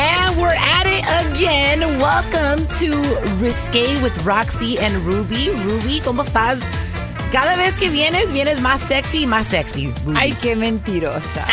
And we're at it again. Welcome to Risque with RaqC and Rubi. Rubi, ¿cómo estás? Cada vez que vienes, vienes más sexy, más sexy. Rubi. Ay, qué mentirosa.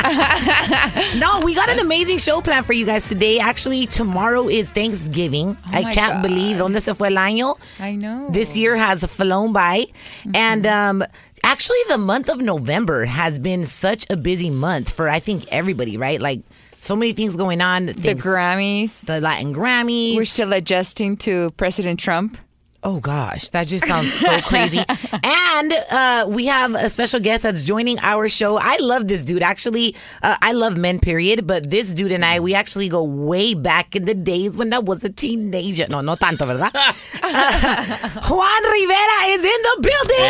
no, we got an amazing show plan for you guys today. Actually, tomorrow is Thanksgiving. Oh I can't God. believe donde se fue el año. I know. This year has flown by. Mm-hmm. And um, actually, the month of November has been such a busy month for, I think, everybody, right? Like, so many things going on. the Grammys. the Latin Grammys. We're still adjusting to President Trump. Oh gosh, that just sounds so crazy. and uh, we have a special guest that's joining our show. I love this dude. Actually, uh, I love men, period. But this dude and I, we actually go way back in the days when I was a teenager. No, no tanto, ¿verdad? Uh, Juan Rivera is in the building.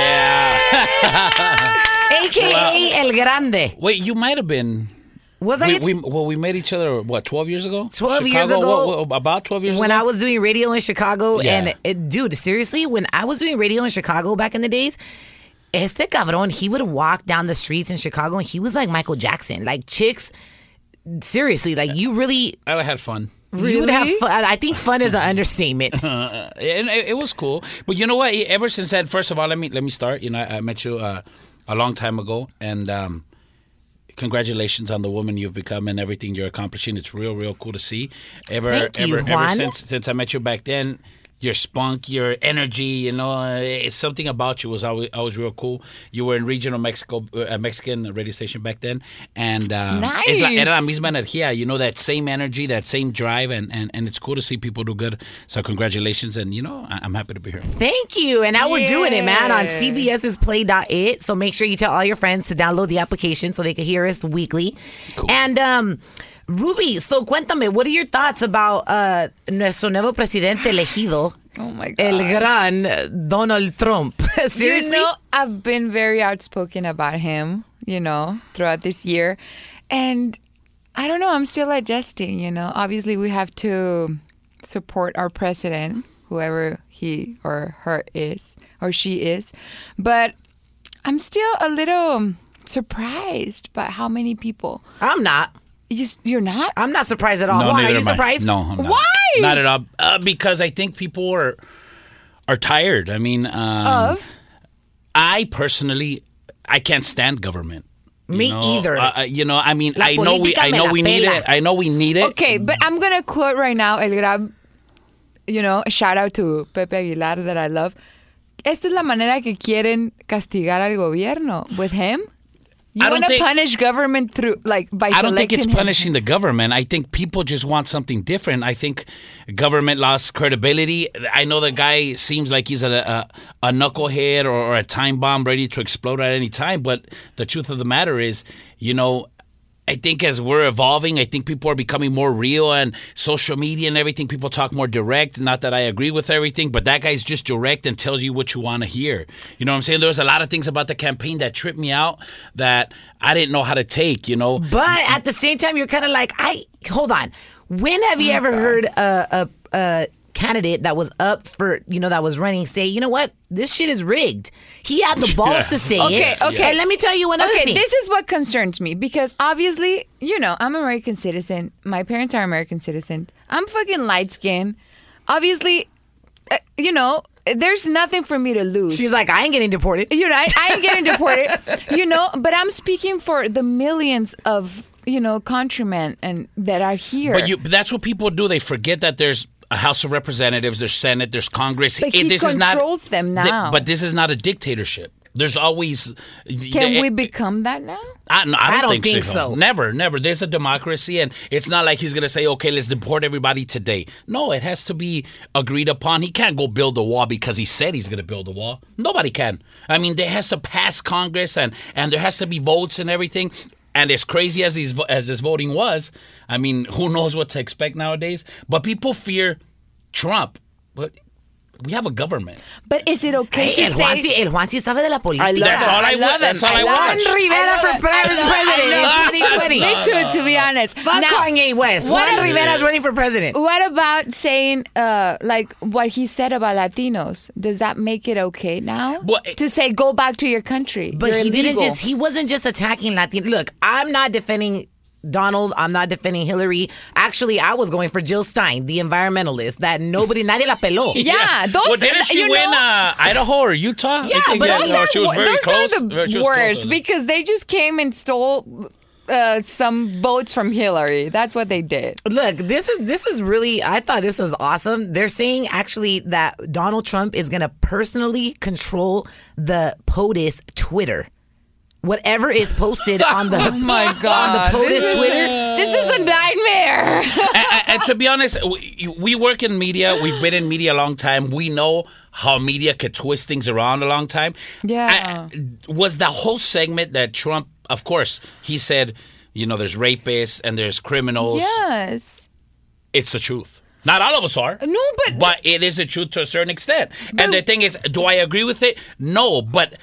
AKA El Grande. Wait, you might have been. Was I We, at- we, well, we met each other what twelve years ago. 12 years ago. What- what- about twelve years ago. when ago. I was doing radio in Chicago, Yeah. and it, dude, seriously, when I was doing radio in Chicago back in the days, este cabrón, he would walk down the streets in Chicago, and he was like Michael Jackson. Like chicks, seriously, like you really, I had fun. you would have fun. I think fun is an understatement. Uh, and it, it was cool. But you know what? Ever since that, first of all, let me let me start. You know, I, I met you uh, a long time ago, and um, congratulations on the woman you've become and everything you're accomplishing. It's real, real cool to see. Ever, Thank you, ever, ever since since I met you back then. Your spunk, your energy, you know, uh, it's something about you was always, always real cool. You were in regional Mexico, uh, Mexican radio station back then, and um, es la, Nice. era la misma energía. You know that same energy, that same drive, and, and, and it's cool to see people do good. So congratulations, and you know I- I'm happy to be here. Thank you. And now we're doing it, man, on Yeah. CBS's Play.it. So make sure you tell all your friends to download the application so they can hear us weekly. And um, Rubi, so cuéntame, what are your thoughts about uh, nuestro nuevo presidente elegido, Oh my God. el gran Donald Trump? Seriously? You know, I've been very outspoken about him, you know, throughout this year. And I don't know, I'm still adjusting, you know. Obviously, we have to support our president, whoever he or her is, or she is. But I'm still a little surprised by how many people. I'm not. You just, you're not? I'm not surprised at all. No, Juan, are neither you am I. surprised? No, I'm not. Why? Not at all. Uh, because I think people are are tired. I mean, um, Of? I personally, I can't stand government. You Me know, either. Uh, uh, you know, I mean, La I know we, política I me know la we need pela. it. I know we need it. Okay, but I'm gonna quote right now El Grab, you know, a shout out to Pepe Aguilar that I love. Esta es la manera que quieren castigar al gobierno with him. You want to punish government through like by I don't think it's him. punishing the government. I think people just want something different. I think government lost credibility. I know the guy seems like he's a a, a knucklehead or, or a time bomb ready to explode at any time. But the truth of the matter is, you know, I think as we're evolving, I think people are becoming more real and social media and everything. People talk more direct. Not that I agree with everything, but that guy's just direct and tells you what you want to hear. You know what I'm saying? There was a lot of things about the campaign that tripped me out that I didn't know how to take. You know, But at the same time, you're kind of like, I hold on. When have Oh you ever heard a, a a candidate that was up for you know that was running say, you know what, this shit is rigged? He had the balls to say Okay, it. okay. And let me tell you another Okay, thing. this is what concerns me because obviously, you know, I'm an American citizen. My parents are American citizen. I'm fucking light skinned. Obviously, uh, you know, there's nothing for me to lose. She's like, I ain't getting deported. you know, I, I ain't getting deported. you know, but I'm speaking for the millions of you know countrymen and that are here. But you but that's what people do. They forget that there's a House of Representatives, there's Senate, there's Congress. But he this is not controls them th- now. but this is not a dictatorship. There's always Can the- we become that now? I, no, I, don't, I don't think, think so. so. Never, never. There's a democracy, and it's not like he's going to say, okay, let's deport everybody today. No, it has to be agreed upon. He can't go build a wall because he said he's going to build a wall. Nobody can. I mean, there has to pass Congress, and, and there has to be votes and everything. And as crazy as these as this voting was, I mean, who knows what to expect nowadays? But people fear Trump. But we have a government. But is it okay Hey, to el say? Juanci, el Juanci sabe de la política. I love That's all I, I love That's all I, I love watch. Juan Rivera for love- I president love- in 2020. Me too, to be honest. Fuck Now, Kanye West. what- Juan Rivera's running for president. What about saying, uh, like what he said about Latinos? Does that make it okay now Well, it- to say go back to your country? But You're he didn't just he wasn't just attacking Latin. Look, I'm not defending Donald, I'm not defending Hillary. Actually, I was going for Jill Stein, the environmentalist that nobody nadie la peló. Yeah, those. well, didn't she you win know, uh, Idaho or Utah? Yeah, but that- those no, are, she was very those close. are the she was worst with because they just came and stole uh, some votes from Hillary. That's what they did. Look, this is this is really I thought this was awesome. They're saying actually that Donald Trump is going to personally control the POTUS Twitter. Whatever is posted on the Oh my on God, the this POTUS is- Twitter. This is a nightmare. and, and- and to be honest, we, we work in media. We've been in media a long time. We know how media could twist things around a long time. Yeah. I- was the whole segment that Trump, of course, he said, you know, there's rapists and there's criminals. yes. It's the truth. Not all of us are. No, but- but it is the truth to a certain extent. and the thing is, do I agree with it? No, but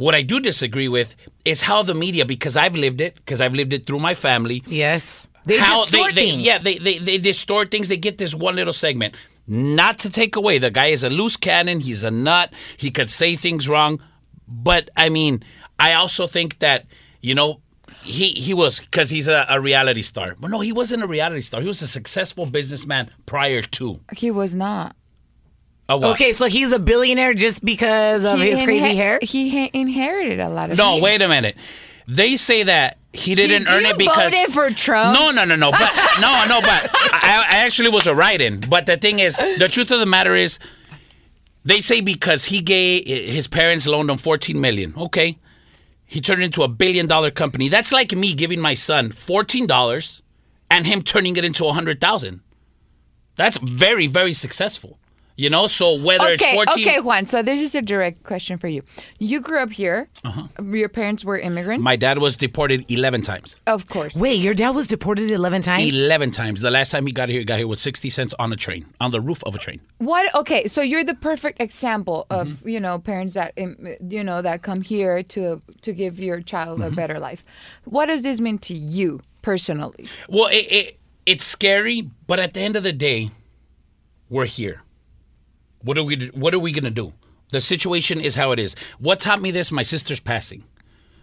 what I do disagree with is how the media, because I've lived it, because I've lived it through my family. Yes. They how distort they, they things. yeah they, they they distort things. They get this one little segment. Not to take away the guy is a loose cannon. He's a nut. He could say things wrong. But i mean i also think that you know he he was because he's a, a reality star. But no he wasn't a reality star. He was a successful businessman prior to. He was not. A what? Okay, so he's a billionaire just because of He his crazy inhe- hair? He ha- inherited a lot of. no things. wait a minute they say that he didn't Did earn you it because voted for Trump? No, no, no, no. But no, no. But I, I actually was a write-in. But the thing is, the truth of the matter is, they say because he gave his parents loaned him fourteen million. Okay, he turned it into a billion-dollar company. That's like me giving my son fourteen dollars and him turning it into a hundred thousand. That's very, very successful. You know, so whether it's Okay, 14 okay, Juan. So this is a direct question for you. You grew up here. Uh-huh. Your parents were immigrants. My dad was deported 11 times. of course. Wait, your dad was deported 11 times? 11 times. The last time he got here, he got here with 60 cents on a train, on the roof of a train. What? Okay, so you're the perfect example of Mm-hmm. you know parents that you know that come here to to give your child Mm-hmm. a better life. What does this mean to you personally? Well, it, it it's scary, but at the end of the day, we're here. What are we What are we gonna do? The situation is how it is. What taught me this? My sister's passing.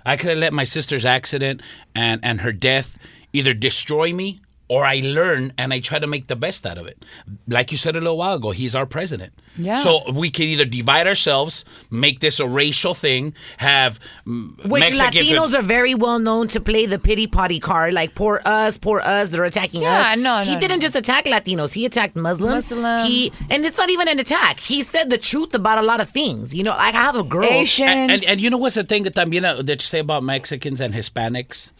I could have let my sister's accident and and her death either destroy me or I learn and I try to make the best out of it. Like you said a little while ago, he's our president. Yeah. So we can either divide ourselves, make this a racial thing, have Which Mexicans Latinos are very well known to play the pity potty card, like poor us, poor us, they're attacking Yeah, us. no, he no, didn't no. just attack Latinos; he attacked Muslims. Muslim. He and it's not even an attack. He said the truth about a lot of things. You know, like I have a girl. Asians. And, and, and you know what's the thing that también that you say about Mexicans and Hispanics?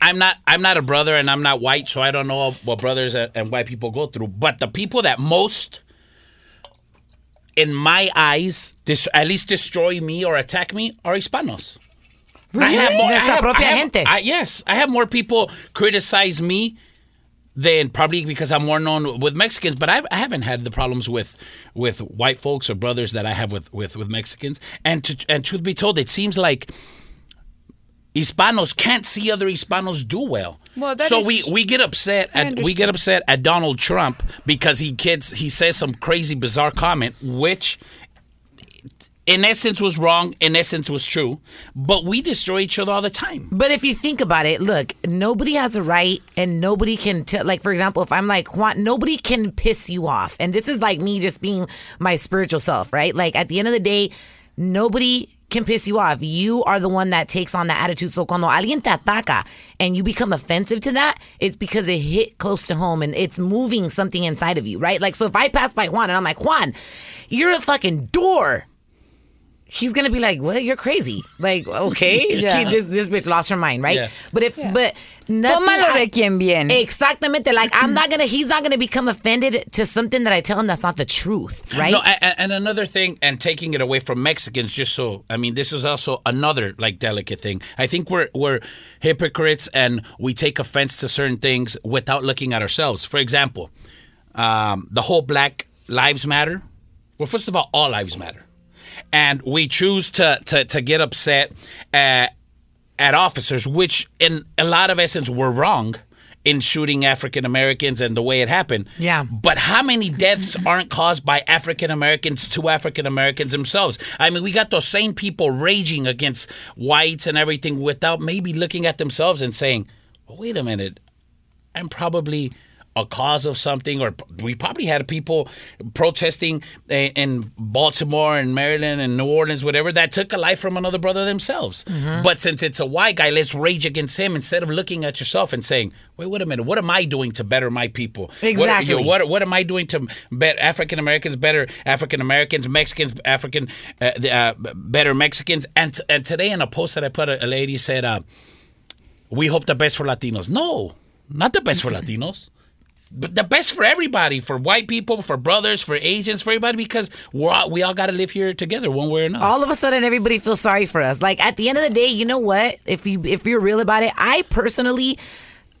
I'm not I'm not a brother and I'm not white, so I don't know what brothers and, white people go through. But the people that most, in my eyes, dis, at least destroy me or attack me are Hispanos. I have more, I have- propia I have- gente. I- yes, I have more people criticize me than probably because I'm more known with Mexicans. But I've, I haven't had the problems with with white folks or brothers that I have with with, with Mexicans. And to, and truth be told, it seems like Hispanos can't see other Hispanos do well. Well, so is- we, we get upset I at we get upset at Donald Trump because he gets he says some crazy bizarre comment, which in essence was wrong, in essence was true, but we destroy each other all the time. But if you think about it, look, nobody has a right and nobody can tell, like, for example, if I'm like, Juan, nobody can piss you off. And this is like me just being my spiritual self, right? Like, at the end of the day, nobody can piss you off. You are the one that takes on the attitude. So cuando alguien te ataca and you become offensive to that, it's because it hit close to home and it's moving something inside of you, right? Like, so if I pass by Juan and I'm like, Juan, you're a fucking door. He's gonna be like, "What? You're crazy!" Like, okay, Yeah. She- this this bitch lost her mind, right? Yeah. But if, but nothing. Tómalo I- de quien viene. Exactamente. Like I'm not gonna. He's not gonna become offended to something that I tell him that's not the truth, right? No, and, and another thing, and taking it away from Mexicans, just so I mean, this is also another like delicate thing. I think we're we're hypocrites, and we take offense to certain things without looking at ourselves. For example, um, the whole Black Lives Matter. Well, first of all, all lives matter, and we choose to to to get upset at at officers, which in a lot of essence were wrong in shooting African Americans and the way it happened. Yeah. But how many deaths aren't caused by African Americans to African Americans themselves? I mean, we got those same people raging against whites and everything without maybe looking at themselves and saying, well, wait a minute, I'm probably a cause of something, or we probably had people protesting in Baltimore and Maryland and New Orleans, whatever, that took a life from another brother themselves. But since it's a white guy, let's rage against him instead of looking at yourself and saying, wait, wait a minute, what am I doing to better my people? What- Exactly. you know, What, what, am I doing to better African Americans better African Americans, Mexicans, African, uh, uh, better Mexicans? And, and today in a post that I put, a, a lady said, uh, we hope the best for Latinos. No, not the best for Latinos. The best for everybody, for white people, for brothers, for Asians, for everybody, because we're all, we all got to live here together, one way or another. all of a sudden everybody feels sorry for us. Like at the end of the day, you know what? If you if you're real about it, I personally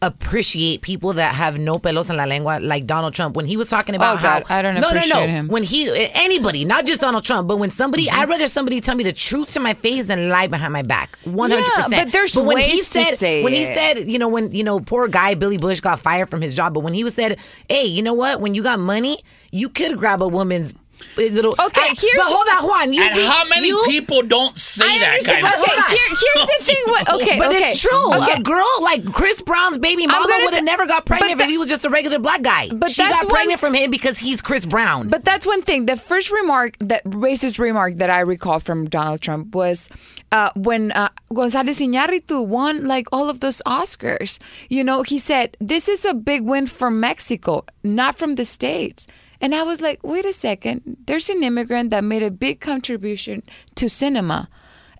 appreciate people that have no pelos en la lengua like Donald Trump when he was talking about Oh, God, how I don't no no no him. when he anybody not just Donald Trump but when somebody Mm-hmm. I'd rather somebody tell me the truth to my face than lie behind my back 100% Yeah, but there's when he ways to said say when he it. said you know when you know poor guy Billy Bush got fired from his job but when he was said hey you know what when you got money you could grab a woman's little Okay, I- here's- but hold on Juan you and be- how many you- people don't say I that understand. kind of Okay, hold here, here's the thing. What? Okay, But okay. it's true. Okay. A girl like Chris Brown's baby mama would have t- never got pregnant but if he was just a regular black guy. But she that's got one- pregnant from him because he's Chris Brown. But that's one thing. The first remark, that racist remark that I recall from Donald Trump was uh, when uh, González Iñárritu won like all of those Oscars. You know, he said, "This is a big win for Mexico, not from the states." And I was like, "Wait a second. There's an immigrant that made a big contribution to cinema."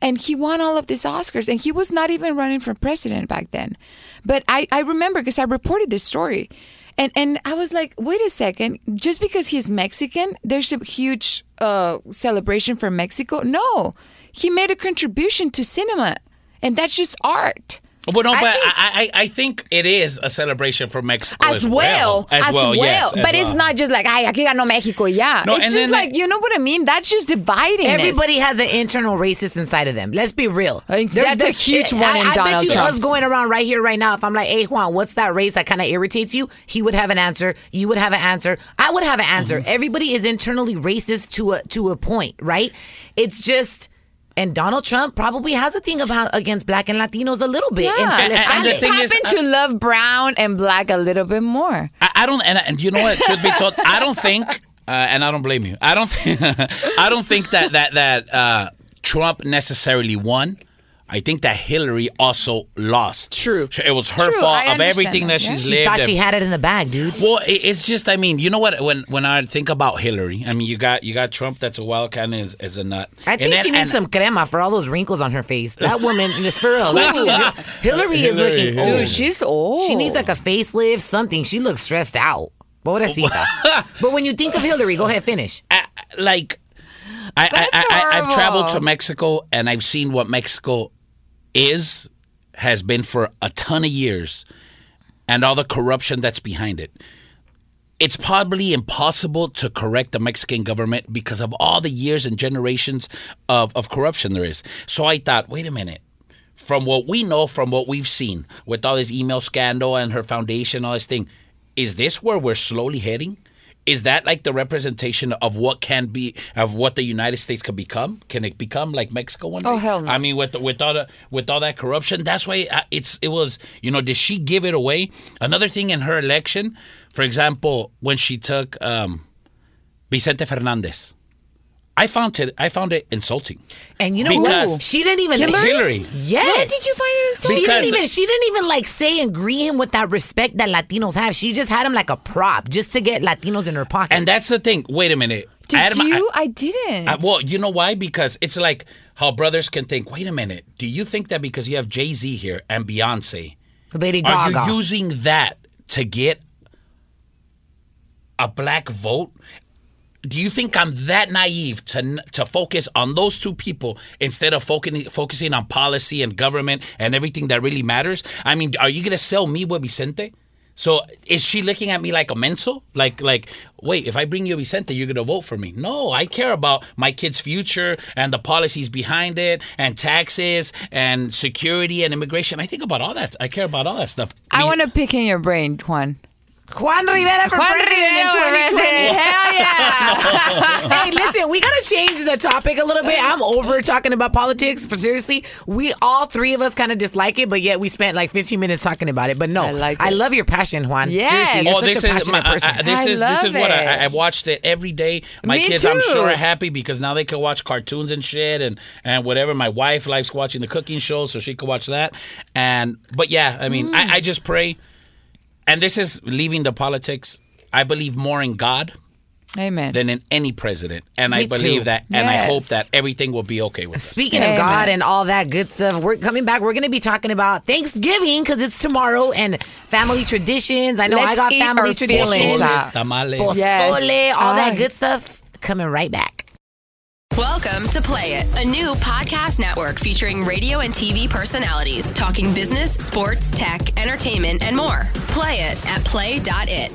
And he won all of these Oscars, and he was not even running for president back then. But I, I remember because I reported this story. And and I was like, wait a second, just because he's Mexican, there's a huge uh, celebration for Mexico? No, he made a contribution to cinema, and that's just art. Well, no, I but think- I, I, I think it is a celebration for Mexico As, as, well, As, well, yes. as but it's well. not just like, ay, aquí ganó Mexico, yeah. No, it's just like, they- you know what I mean? That's just dividing. us. Everybody has an internal racist inside of them. Let's be real. I think that's a huge one I, in I Donald bet you Trump's. us going around right here, right now. If I'm like, "Hey Juan, what's that race that kind of irritates you?" He would have an answer. You would have an answer. I would have an answer. Mm-hmm. Everybody is internally racist to a to a point, right? It's just. And Donald Trump probably has a thing about against black and Latinos a little bit. Yeah. And, And- and the just thing is, happen to love brown and black a little bit more. I, I don't, and, and you know what? Truth be told, I don't think, uh, and I don't blame you. I don't think, I don't think that that that uh, Trump necessarily won. I think that Hillary also lost. True. it was her True, fault I of everything that, that, yeah. she's she lived. thought she had it in the bag, dude. Well, it's just, I mean, you know what? When when I think about Hillary, I mean, you got you got Trump, that's a wild kind of is, is a nut. I And think then- she needs and- some crema for all those wrinkles on her face. That woman is for real. That woman- Hillary is looking Hillary. old. Dude, she's old. She needs like a facelift, something. She looks stressed out. Pobrecita. but when you think of Hillary, go ahead, finish. I- like I, I, I, I've traveled to. Mexico and I've seen what Mexico is, has been for a ton of years, and all the corruption that's behind it. It's probably impossible to correct the Mexican government because of all the years and generations of, of corruption there is. So I thought, wait a minute. From what we know, from what we've seen with all this email scandal and her foundation, all this thing, is this where we're slowly heading? Is that like the representation of what can be of what the United States could become? Can it become like Mexico one day? Oh, hell no. I mean, with with all the, with all that corruption, that's why uh, it's it was you know did she give it away? Another thing in her election, for example, when she took um, Vicente Fernandez. I found it. I found it insulting. And you know Because- what? She didn't even. Hillary's? Hillary. Yes. Why did you find it She insulting? didn't Because- even. She didn't even like say and greet him with that respect that Latinos have. She just had him like a prop, just to get Latinos in her pocket. And that's the thing. Wait a minute. Did Adam, I- you? I, didn't. I- well, you know why? Because it's like how brothers can think. Wait a minute. Do you think that because you have Jay Z here and Beyonce, Lady Gaga, are you using that to get a black vote? Do you think I'm that naive to to focus on those two people instead of focusing focusing on policy and government and everything that really matters? I mean, are you gonna sell me with Vicente? So is she looking at me like a menso? Like like wait, if I bring you Vicente, you're gonna vote for me? No, I care about my kid's future and the policies behind it and taxes and security and immigration. I think about all that. I care about all that stuff. I Me- want to pick in your brain, Juan. Juan Rivera for Juan president in Rivera for 2020. Hell yeah! hey, listen, we gotta change the topic a little bit. I'm over talking about politics. For seriously, we all three of us kind of dislike it, but yet we spent like 15 minutes talking about it. But no, I like I love your passion, Juan. Yes. Seriously, you're Oh, such this a is passionate my, person. I- this I is this is what I, it. I watched it every day. My Me kids, I'm sure, are happy because now they can watch cartoons and shit and and whatever. My wife likes watching the cooking show, so she can watch that. And but yeah, I mean, Mm. I, I just pray. And this is leaving the politics. I believe more in God Amen. than in any president, and I Me too. believe that, and I hope that everything will be okay with us. Speaking Amen. of God and all that good stuff, we're coming back. We're going to be talking about Thanksgiving because it's tomorrow and family traditions. I know I Let's got family traditions. feelings out. Tamales. Pozole, Yes. all that good stuff. Coming right back. Welcome to Play It, a new podcast network featuring radio and TV personalities talking business, sports, tech, entertainment, and more. Play it at play.it.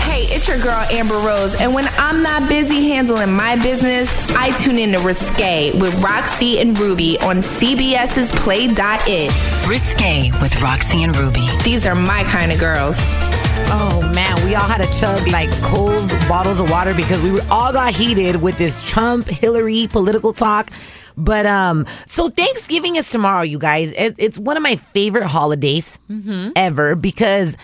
Hey, it's your girl Amber Rose, and when I'm not busy handling my business, I tune in to Risque with RaqC and Rubi on CBS's Play.it. Risque with RaqC and Rubi. These are my kind of girls. Oh man, we all had to chug like cold bottles of water because we were, all got heated with this Trump Hillary political talk. But um, so Thanksgiving is tomorrow, you guys. It, it's one of my favorite holidays ever because.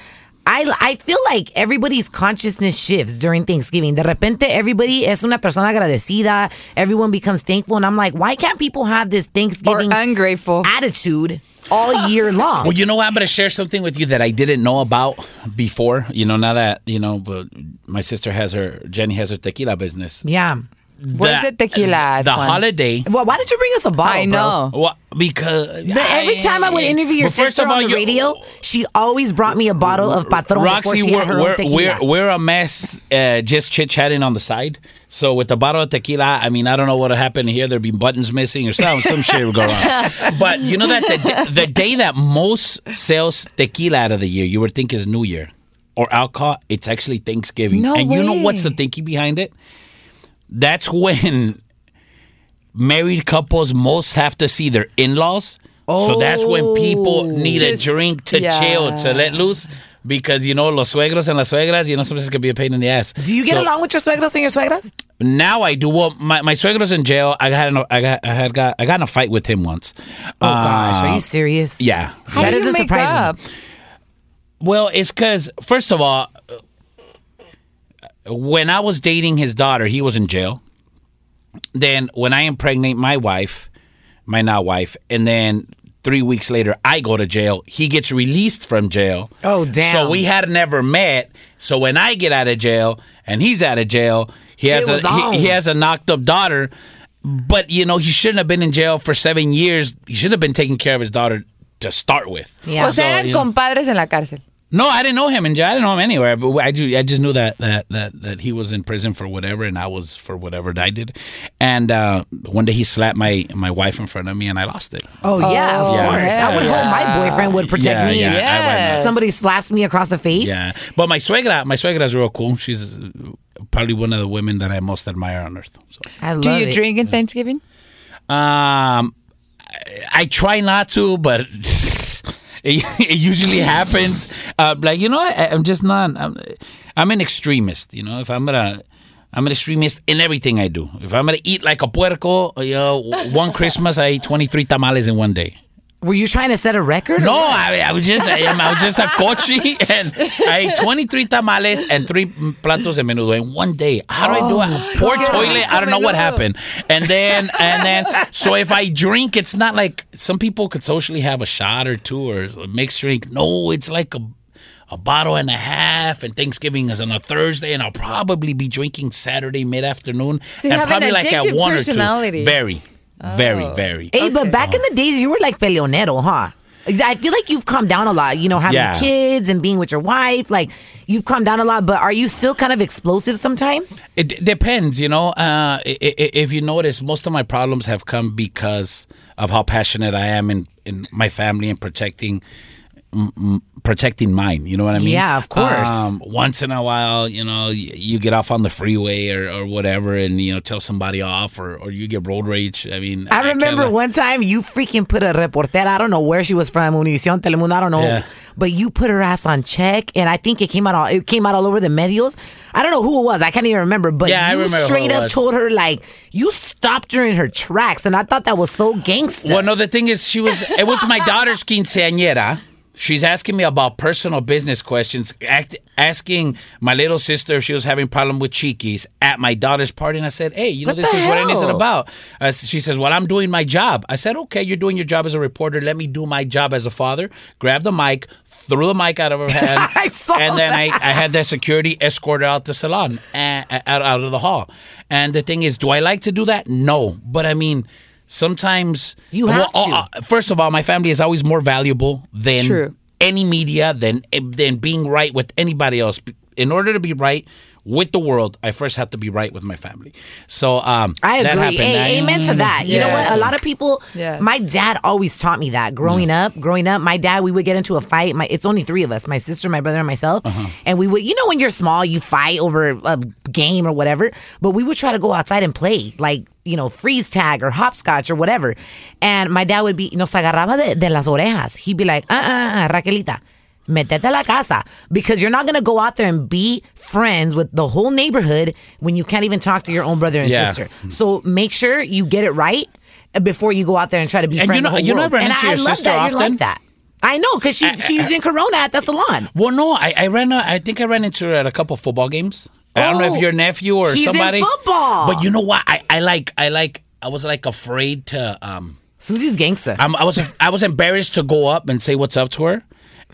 I, I feel like everybody's consciousness shifts during Thanksgiving. De repente, everybody es una persona agradecida. Everyone becomes thankful. And I'm like, why can't people have this or Thanksgiving ungrateful. attitude all year long? Well, you know what? I'm going to share something with you that I didn't know about before. You know, now that, you know, my sister has her, Jenni has her tequila business. yeah. Where's the tequila, The Juan? holiday. Well, why didn't you bring us a bottle? I bro? Well, because But every time I would interview your first sister all, on the radio, she always brought me a bottle of Patron before RaqC, she we're, had her we're, tequila. we're, we're a mess, uh, just chit chatting on the side. So with the bottle of tequila, I mean, I don't know what happened here. There'd be buttons missing or some some shit would go wrong. But you know that the, the day that most sells tequila out of the year, you would think is New Year or alcohol. It's actually Thanksgiving. No and you know what's the way. thinking behind it? That's when married couples most have to see their in-laws. Oh, So that's when people need Just- a drink to yeah. chill, to let loose. Because you know, los suegros and las suegras, you know, sometimes it can be a pain in the ass. Do you get So along with your suegros and your suegras? Now I do. Well, my, my suegro's in jail. I got, in a, I got, I had got, I got in a fight with him once. Oh gosh, are you serious? Yeah. How That do you make surprise me. Well, it's because first of all, uh, when I was dating his daughter, he was in jail. Then when I impregnate my wife, my now wife, and then three weeks later I go to jail, he gets released from jail. Oh, damn. So we had never met. So when I get out of jail and he's out of jail, he has a he, he has a knocked up daughter. But you know he shouldn't have been in jail for seven years. He should have been taking care of his daughter to start with. Yeah. O sea, So, eran you know. compadres en la cárcel. No, I didn't know him in jail. I didn't know him anywhere. But I, do, I just knew that, that that that he was in prison for whatever, and I was for whatever I did. And uh, one day he slapped my my wife in front of me, and I lost it. Oh yeah, of Oh, course. I would yeah. hope my boyfriend would protect yeah, me. yeah, I Yes. Somebody slaps me across the face. Yeah, but my suegra, my suegra is real cool. She's uh, probably one of the women that I most admire on earth. So. I love Do you it. drink in Thanksgiving? Um, I, I try not to, but It, it usually happens. Uh, like you know, I, I'm just not. I'm, I'm an extremist. You know, if I'm gonna. I'm an extremist in everything I do. If I'm gonna eat like a puerco, you know, one Christmas I ate 23 tamales in one day. Were you trying to set a record? No. I, I was just I, am- I was just a cochi and I ate 23 tamales and three platos de menudo in one day. How do I do it? Oh, poor toilet. I don't know what happened. And then and then so if I drink, it's not like some people could socially have a shot or two or a mixed drink. No, it's like a a bottle and a half, and Thanksgiving is on a Thursday, and I'll probably be drinking Saturday mid afternoon. So you and have an probably like at addictive one personality. or two. Very, very, very. Hey, but back in the days, you were like peleonero, huh? I feel like you've calmed down a lot. You know, having Yeah. kids and being with your wife. Like you've calmed down a lot. But are you still kind of explosive sometimes? It d- depends, you know. Uh, i- i- if you notice, most of my problems have come because of how passionate I am in, in my family and protecting m- protecting mine. You know what I mean? Yeah, of course. Um, once in a while, you know, y- you get off on the freeway or, or whatever, and you know, tell somebody off, or, or you get road rage. I mean, I can't remember let- one time you freaking put a reportera. I don't know where she was from, Univision, Telemundo. I don't know, Yeah. but you put her ass on check, and I think it came out all it came out all over the medios. I don't know who it was. I can't even remember. But Yeah, you remember straight up was. told her like you stopped her in her tracks, and I thought that was so gangster. Well, no, the thing is, she was. It was my daughter's quinceañera. She's asking me about personal business questions, act, asking my little sister if she was having problem with Chiquis at my daughter's party, and I said, "Hey, you know What this is what it is hell? about." Uh, she says, "Well, I'm doing my job." I said, "Okay, you're doing your job as a reporter. Let me do my job as a father." Grab the mic, threw the mic out of her hand, and then I. I had the security escort her out the salon, and, out out of the hall. And the thing is, do I like to do that? No, but I mean. Sometimes You well, have to. uh, uh, first of all, my family is always more valuable than True. any media, than than being right with anybody else. In order to be right with the world, I first have to be right with my family. So um, I that agree. happened. Hey, I- amen to that. You know what? A lot of people. Yes. My dad always taught me that. Growing up, growing up, my dad, we would get into a fight. My it's only three of us: my sister, my brother, and myself. Uh-huh. And we would, you know, when you're small, you fight over a game or whatever. But we would try to go outside and play, like you know, freeze tag or hopscotch or whatever. And my dad would be, you nos agarraba de, de las orejas. He'd be like, uh, uh, uh, Raquelita. Metete la casa because you're not gonna go out there and be friends with the whole neighborhood when you can't even talk to your own brother and Yeah. sister. So make sure you get it right before you go out there and try to be And friends you know- you. I and into I, your I love sister that you're often? like that. I know because she she's in Corona at the salon. Well, no, I, I ran. A, I think I ran into her at a couple football games. I don't know Oh, if your nephew or somebody. football. But you know what? I, I like. I like. I was like afraid to. um Susie's gangster. I'm, I was I was embarrassed to go up and say what's up to her,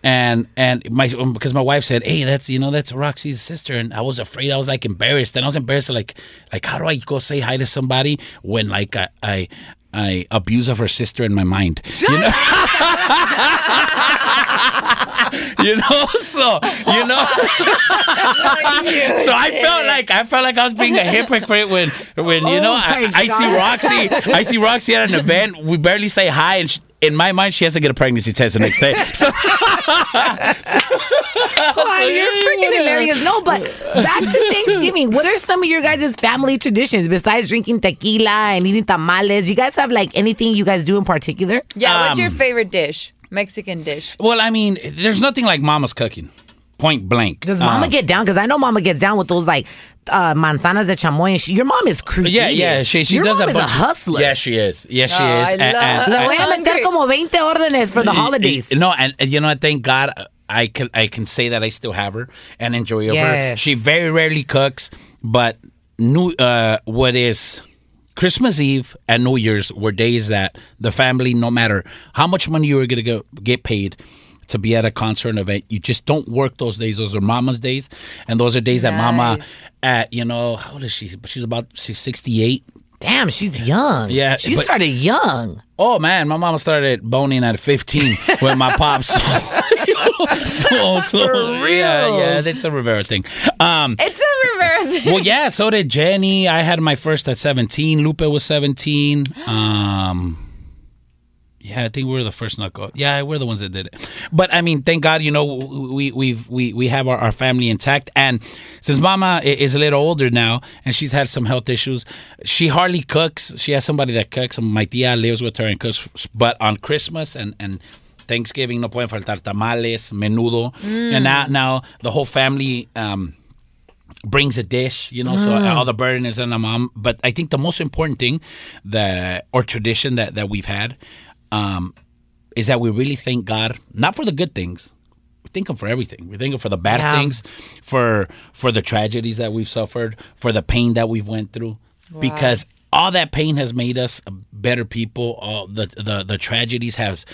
and and my um, because my wife said, "Hey, that's you know that's RaqC's sister," and I was afraid. I was like embarrassed, and I was embarrassed like like how do I go say hi to somebody when like I I, I abuse of her sister in my mind, you know. you know, so you know, so I felt like I felt like I was being a hypocrite when when you know Oh my I, I see RaqC I see RaqC at an event. We barely say hi, and she, in my mind, she has to get a pregnancy test the next day. So Oh, you're freaking hilarious. No, but back to Thanksgiving. What are some of your guys' family traditions besides drinking tequila and eating tamales? You guys have like anything you guys do in particular? Yeah, what's your Um, favorite dish? Mexican dish. Well, I mean, there's nothing like mama's cooking. Point blank. Does mama Um, get down? Because I know mama gets down with those like uh, manzanas de chamoy. And she, your mom is creative. Yeah, yeah, she she your does mom a is a bunch. hustler. Yeah, she is. Yes, she Oh, is. I And- and- Le love- voy a Hungry. meter como 20 órdenes for the holidays. No, and, and you know, what? thank God I can I can say that I still have her and enjoy of her. Yes. She very rarely cooks, but new uh, what is Christmas Eve and New Year's were days that the family, no matter how much money you were gonna go, get paid. To be at a concert and event, you just don't work those days. Those are mama's days, and those are days that mama, at you know, how old is she? But she's about sixty eight. Damn, she's young. Yeah, She but- started young. Oh man, my mama started boning at 15 with my pops. so, so For yeah, real? yeah, that's a Rivera thing. Um, It's a Rivera thing. well, yeah, so did Jenni. I had my first at 17. Lupe was 17. Um, yeah, I think we were the first knuckle. Yeah, we're the ones that did it. But I mean, thank God, you know, we we've we we have our, our family intact. And since Mama is a little older now, and she's had some health issues, she hardly cooks. She has somebody that cooks. My tia lives with her and cooks. But on Christmas and and Thanksgiving no pueden faltar tamales, menudo, and now now the whole family. Um, brings a dish, you know, so all the burden is on the mom. But I think the most important thing that or tradition that, that we've had um, is that we really thank God, not for the good things. We thank him for everything. We thank him for the bad Yeah. things, for for the tragedies that we've suffered, for the pain that we've went through. Because all that pain has made us better people. All the the, the tragedies has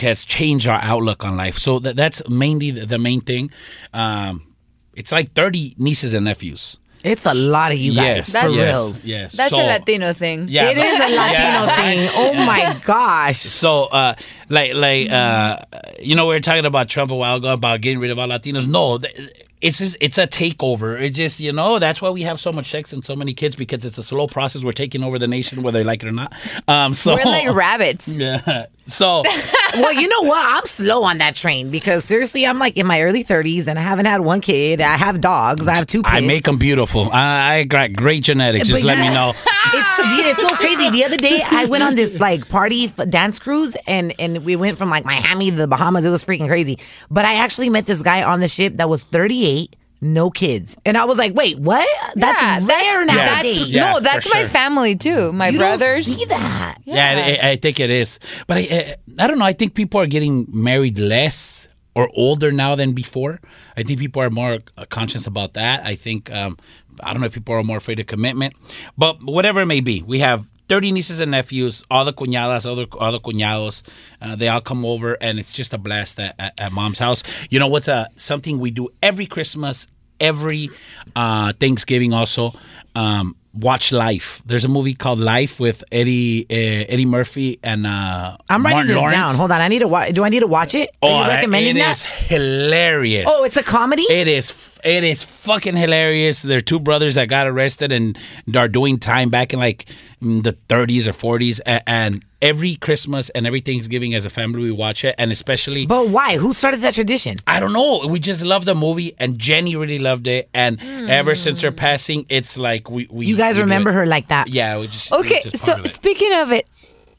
has changed our outlook on life. So that, that's mainly the, the main thing. Um, it's like 30 nieces and nephews. It's a lot of you guys. yes, for yes, reals. yes. That's So- a Latino thing. Yeah, It is a Latino Yeah. thing. Oh my gosh. So, uh, like, like, uh, you know, we were talking about Trump a while ago about getting rid of all Latinos. No, th- it's just, it's a takeover. It just, you know, that's why we have so much sex and so many kids because it's a slow process. We're taking over the nation, whether they like it or not. Um, so We're like rabbits. yeah. So well, you know what? I'm slow on that train because seriously, I'm like in my early 30s and I haven't had one kid. I have dogs. I have two kids. I make them beautiful. I, I got great genetics. Just But let me know. it's, yeah, it's so crazy. The other day, I went on this like party f- dance cruise, and and we went from like Miami to the Bahamas. It was freaking crazy. But I actually met this guy on the ship that was 38, no kids, and I was like, wait, what? That's Yeah, rare Yeah. nowadays. That's, Yeah, no, for that's my sure. family too. My you brothers. don't see that. Yeah, I, I think it is. But I, I, I don't know. I think people are getting married less or older now than before. I think people are more uh, conscious about that. I think um, I don't know if people are more afraid of commitment, but whatever it may be, we have. 30 nieces and nephews, all the cuñadas, all the, all the cuñados, uh, they all come over, and it's just a blast at, at, at mom's house. You know what's a something we do every Christmas, every uh, Thanksgiving also. Um, watch Life. There's a movie called Life with Eddie uh, Eddie Murphy and uh, I'm writing Martin this Lawrence. down. Hold on, I need to. Wa- do I need to watch it? Are Oh, you recommending it that? is hilarious. Oh, it's a comedy. It is it is fucking hilarious. They're two brothers that got arrested and are doing time back in like the 30s or 40s, a- and every Christmas and every Thanksgiving as a family we watch it, and especially but why? Who started that tradition? I don't know. We just love the movie, and Jenni really loved it. And ever since her passing, it's like we, we You guys we remember her like that? Yeah, we just Okay, just so of speaking of it,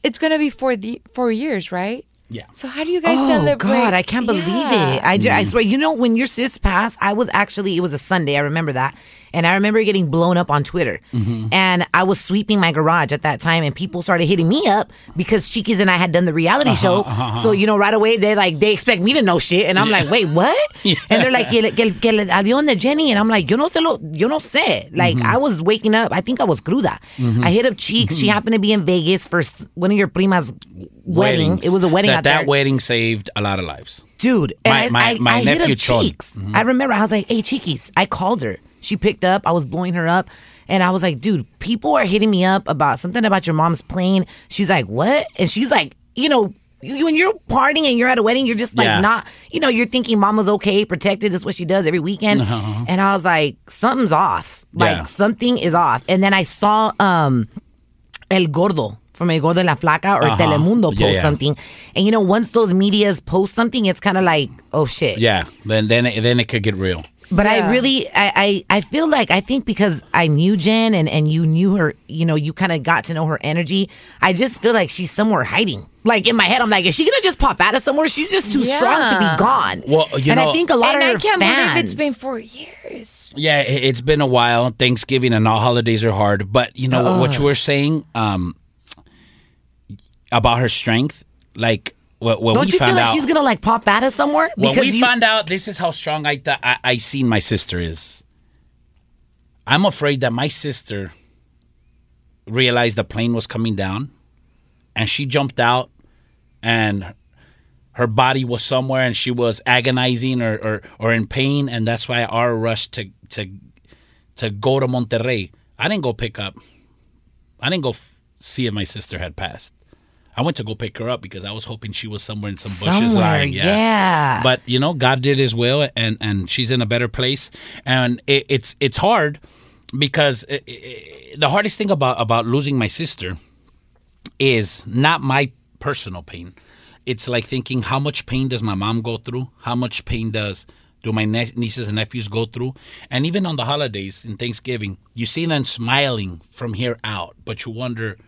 it's gonna be four the four years, right? Yeah. So how do you guys Oh celebrate? God, I can't believe Yeah. it. I, ju- Mm. I swear, you know, when your sis passed, I was actually it was a Sunday. I remember that, and I remember getting blown up on Twitter. Mm-hmm. And I was sweeping my garage at that time, and people started hitting me up because Chiquis and I had done the reality Uh-huh, show. So you know, right away they like they expect me to know shit, and I'm like, wait, what? And they're like, que, le- que, le- que le avión de Jenny, and I'm like, yo no sé lo, yo no sé. Like Mm-hmm. I was waking up. I think I was cruda. I hit up Cheeks. She happened to be in Vegas for one of your primas. Wedding. Weddings. It was a wedding That out there that wedding saved a lot of lives. dude. My- my- my I, I hit nephew up Chon. Cheeks. I remember I was like, "Hey, Chiquis." I called her. She picked up. I was blowing her up, and I was like, "Dude, people are hitting me up about something about your mom's plane." She's like, "What?" And she's like, "You know." you- When you're partying and you're at a wedding, you're just like Yeah. not, you know, you're thinking mama's okay, protected. That's what she does every weekend. And I was like, something's off. Like Yeah. something is off. And then I saw um El Gordo from El Gordo la Flaca or Uh-huh. Telemundo post yeah. something. And you know, once those medias post something, it's kind of like, oh shit. Yeah, then then it, then it could get real. But Yeah. I really, I, I, I feel like I think because I knew Jen and and you knew her, you know, you kind of got to know her energy. I just feel like she's somewhere hiding. Like in my head, I'm like, is she gonna just pop out of somewhere? She's just too strong to be gone. Well, you and know- I think a lot and of I can't fans. believe it's been four years. Yeah, it, it's been a while. Thanksgiving and all holidays are hard, but you know what you were saying um, about her strength, like what Don't we you feel like out. she's gonna like pop out of somewhere? when we you, found out this is how strong I thought I, I seen my sister is. I'm afraid that my sister realized the plane was coming down, and she jumped out, and her body was somewhere, and she was agonizing or or, or in pain, and that's why our rush to to to go to Monterrey. I didn't go pick up. I didn't go f- see if my sister had passed. I went to go pick her up because I was hoping she was somewhere in some bushes lying. yeah. But you know, God did His will, and and she's in a better place. And it, it's it's hard because i i the hardest thing about about losing my sister is not my personal pain. It's like thinking, how much pain does my mom go through? How much pain does do my ne- nieces and nephews go through? And even on the holidays in Thanksgiving, you see them smiling from here out, but you wonder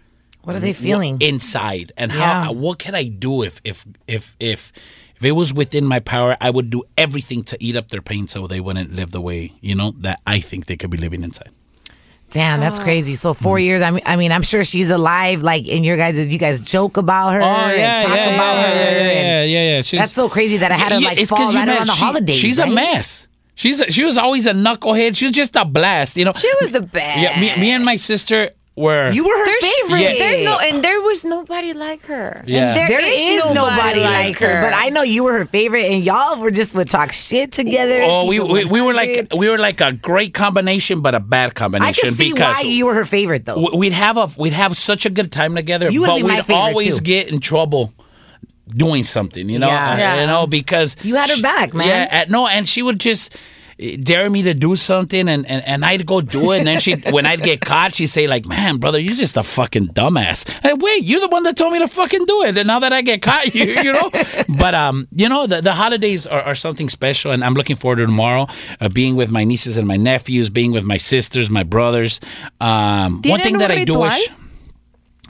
What are they feeling? inside and Yeah. how what can I do if if if if if it was within my power, I would do everything to eat up their pain so they wouldn't live the way you know that I think they could be living inside. Damn, that's crazy. So four Mm. years. I mean, I mean, I'm sure she's alive. Like in your guys, you guys joke about her and talk about her. and yeah, yeah. She's, That's so crazy that I had to Yeah, like it's 'cause fall you right around the she- holidays. She's a mess. She's a, she was always a knucklehead. She was just a blast, you know. She was the best. Yeah, me, me and my sister were. You were her There's- favorite. Yeah. There's no, and there was nobody like her. Yeah. And There is nobody like her, but I know you were her favorite, and y'all were just would talk shit together. Oh, we, we, we were like we were like a great combination, but a bad I combination can see because why you were her favorite though. we'd have a we'd have such a good time together, You would but be my we'd always too. get in trouble doing something, you know, Yeah. Yeah. you know, because You had her she- back, man. Yeah, uh, no, and she would just dare me to do something, and, and, and I'd go do it, and then she when I'd get caught, she'd say like, "Man, brother, you're just a fucking dumbass." Hey, wait, you're the one that told me to fucking do it, and now that I get caught, you you know. but um, you know, the, the holidays are, are something special, and I'm looking forward to tomorrow, uh, being with my nieces and my nephews, being with my sisters, my brothers. Um, one thing that I do wish.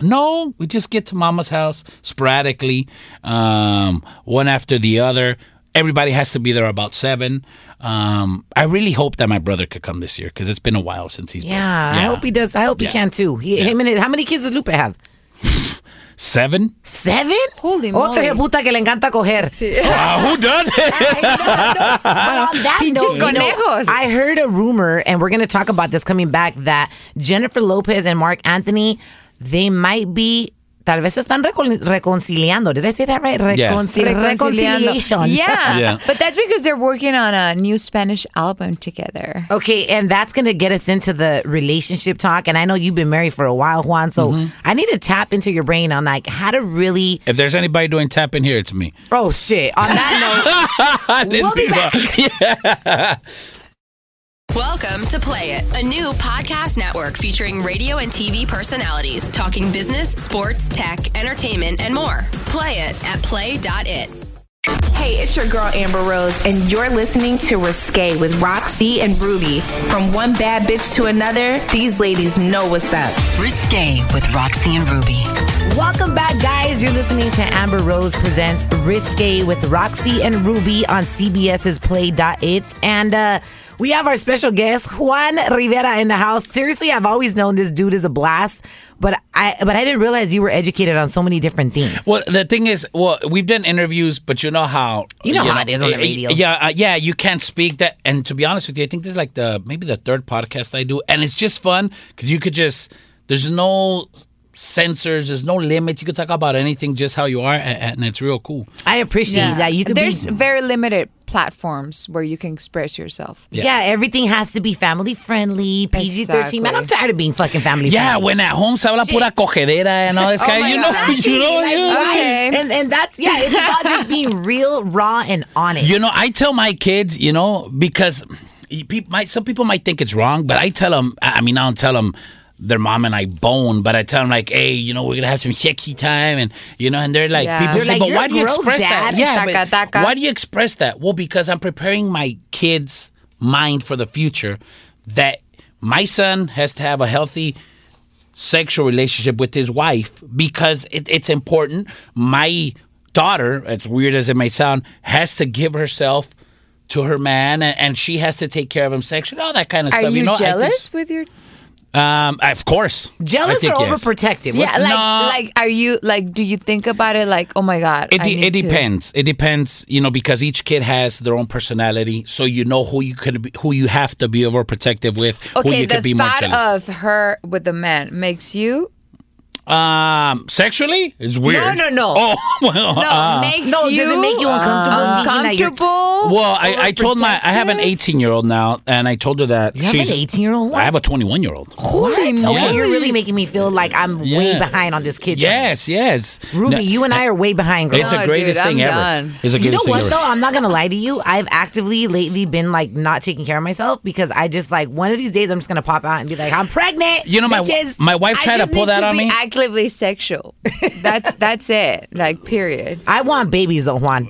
No, we just get to mama's house sporadically, um, one after the other. Everybody has to be there about seven. Um, I really hope that my brother could come this year because it's been a while since he's yeah, been. I hope he does. I hope he can too. He, him and his, how many kids does Lupe have? Seven? Seven. Holy Otra moly. puta que le encanta coger. Uh, who does it? But on that Pinches note, you know, conejos. I heard a rumor, and we're going to talk about this coming back, that Jennifer Lopez and Marc Anthony, they might be, tal vez se están recon- reconciliando. Did I say that right? Yeah. Reconcil- Reconciliando. reconciliation. Yeah. Yeah. But that's because they're working on a new Spanish album together. Okay, and that's going to get us into the relationship talk. And I know you've been married for a while, Juan. So Mm-hmm. I need to tap into your brain on like how to really. if there's anybody doing tap in here, it's me. Oh shit! On that note, we'll be back. Welcome to Play It, a new podcast network featuring radio and TV personalities talking business, sports, tech, entertainment, and more. Play it at play.it. Hey, it's your girl Amber Rose, and you're listening to Risque with RaqC and Rubi. From one bad bitch to another, these ladies know what's up. Risque with RaqC and Rubi. Welcome back, guys. You're listening to Amber Rose presents Risque with RaqC and Rubi on CBS's Play.it. And uh, we have our special guest, Juan Rivera, in the house. Seriously, I've always known this dude is a blast, but I but I didn't realize you were educated on so many different things. Well, the thing is, well, we've done interviews, but you know how You know how it is on the uh, radio. Yeah, uh, yeah, you can't speak that. And to be honest with you, I think this is like the maybe the third podcast I do, and it's just fun because you could just there's no censors, there's no limits. You could talk about anything, just how you are, and, and it's real cool. I appreciate that. You can. There's be. very limited platforms where you can express yourself. Yeah. everything has to be family friendly, PG 13. Man, I'm tired of being fucking family Yeah, friendly. when at home se habla Shit. pura cogedera and all this Oh kind. my You know, God. you know, Like, you know. Okay. And and that's yeah, it's about just being real, raw, and honest. You know, I tell my kids, you know, because people might, some people might think it's wrong, but I tell them, I mean, I don't tell them their mom and I bone, but I tell them like, hey, you know, we're gonna have some sexy time, and you know, and they're like, Yeah. people say, like, but why do you express that? Yeah, Taka, why do you express that? Well, because I'm preparing my kids' mind for the future. That my son has to have a healthy sexual relationship with his wife because it, it's important. My daughter, as weird as it may sound, has to give herself to her man, and, and she has to take care of him sexually, all that kind of Are stuff. you, know, I think- jealous with your? Um, of course. Jealous I think or yes. overprotective? Yeah, like, No. like, are you like? Do you think about it like, oh my god? It, I de- need it to- depends. It depends, you know, because each kid has their own personality, so you know who you could be, who you have to be overprotective with, who Okay, you the could be more thought of her with the man makes you um, sexually, it's weird. no, no. No. Oh, well, no uh, makes No, you does it make you uncomfortable thinking uncomfortable. Well, I, I told my I have an 18 year old now, and I told her that You have an she's 18-year-old? I have a 21 year old. What? Okay, moly. you're really making me feel like I'm way behind on this kid. Yes, yes. Rubi, No, you and I are way behind, girl. it's No, the greatest dude, thing I'm ever. done. It's the you know thing what ever. though? I'm not gonna lie to you. I've actively lately been like not taking care of myself because I just like one of these days I'm just gonna pop out and be like, I'm pregnant. You know, my bitches. my wife tried to pull that on me. Actively sexual. That's that's it. Like period. I want babies though, Juan.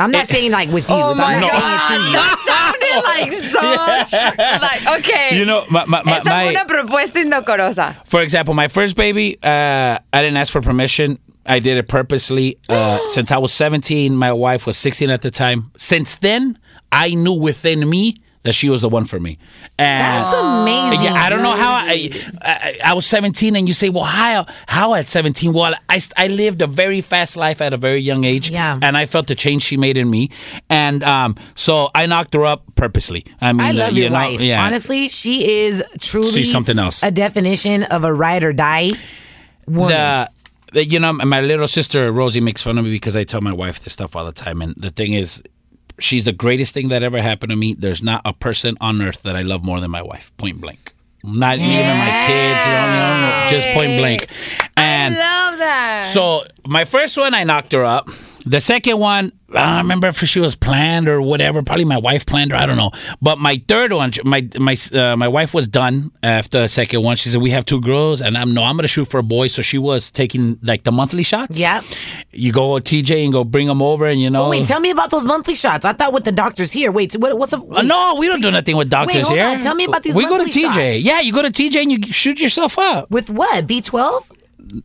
I'm not saying like with you. Oh I'm my not god, saying it to you. that sounded like so like okay. You know, my, my, my, Esa fue my- una propuesta indecorosa. for example, my first baby, uh, I didn't ask for permission. I did it purposely. Uh, since I was 17, my wife was 16 at the time. Since then, I knew within me that she was the one for me. And That's amazing. Yeah, I don't know how I, I I was 17 and you say, well, how how at 17? Well, I, I lived a very fast life at a very young age. Yeah. And I felt the change she made in me. And um, so I knocked her up purposely. I mean, I love uh, you your know, wife. yeah. Honestly, she is truly She's something else. A definition of a ride or die woman. the, the you know my little sister Rosie makes fun of me because I tell my wife this stuff all the time and the thing is she's the greatest thing that ever happened to me there's not a person on earth that I love more than my wife point blank not even my kids you know, you know, just point blank and Love that. so my first one, I knocked her up. The second one, I don't remember if she was planned or whatever. Probably my wife planned her. I don't know. But my third one, my my uh, my wife was done after the second one. She said we have two girls, and I'm no, I'm gonna shoot for a boy. So she was taking like the monthly shots. yeah. You go to TJ and go bring them over, and you know. Oh, wait, tell me about those monthly shots. I thought with the doctors here. Wait, what, what's up? Uh, no, we don't do nothing with doctors hold here. on. Tell me about these We go to TJ. shots. Yeah, you go to TJ and you shoot yourself up. With what? B12?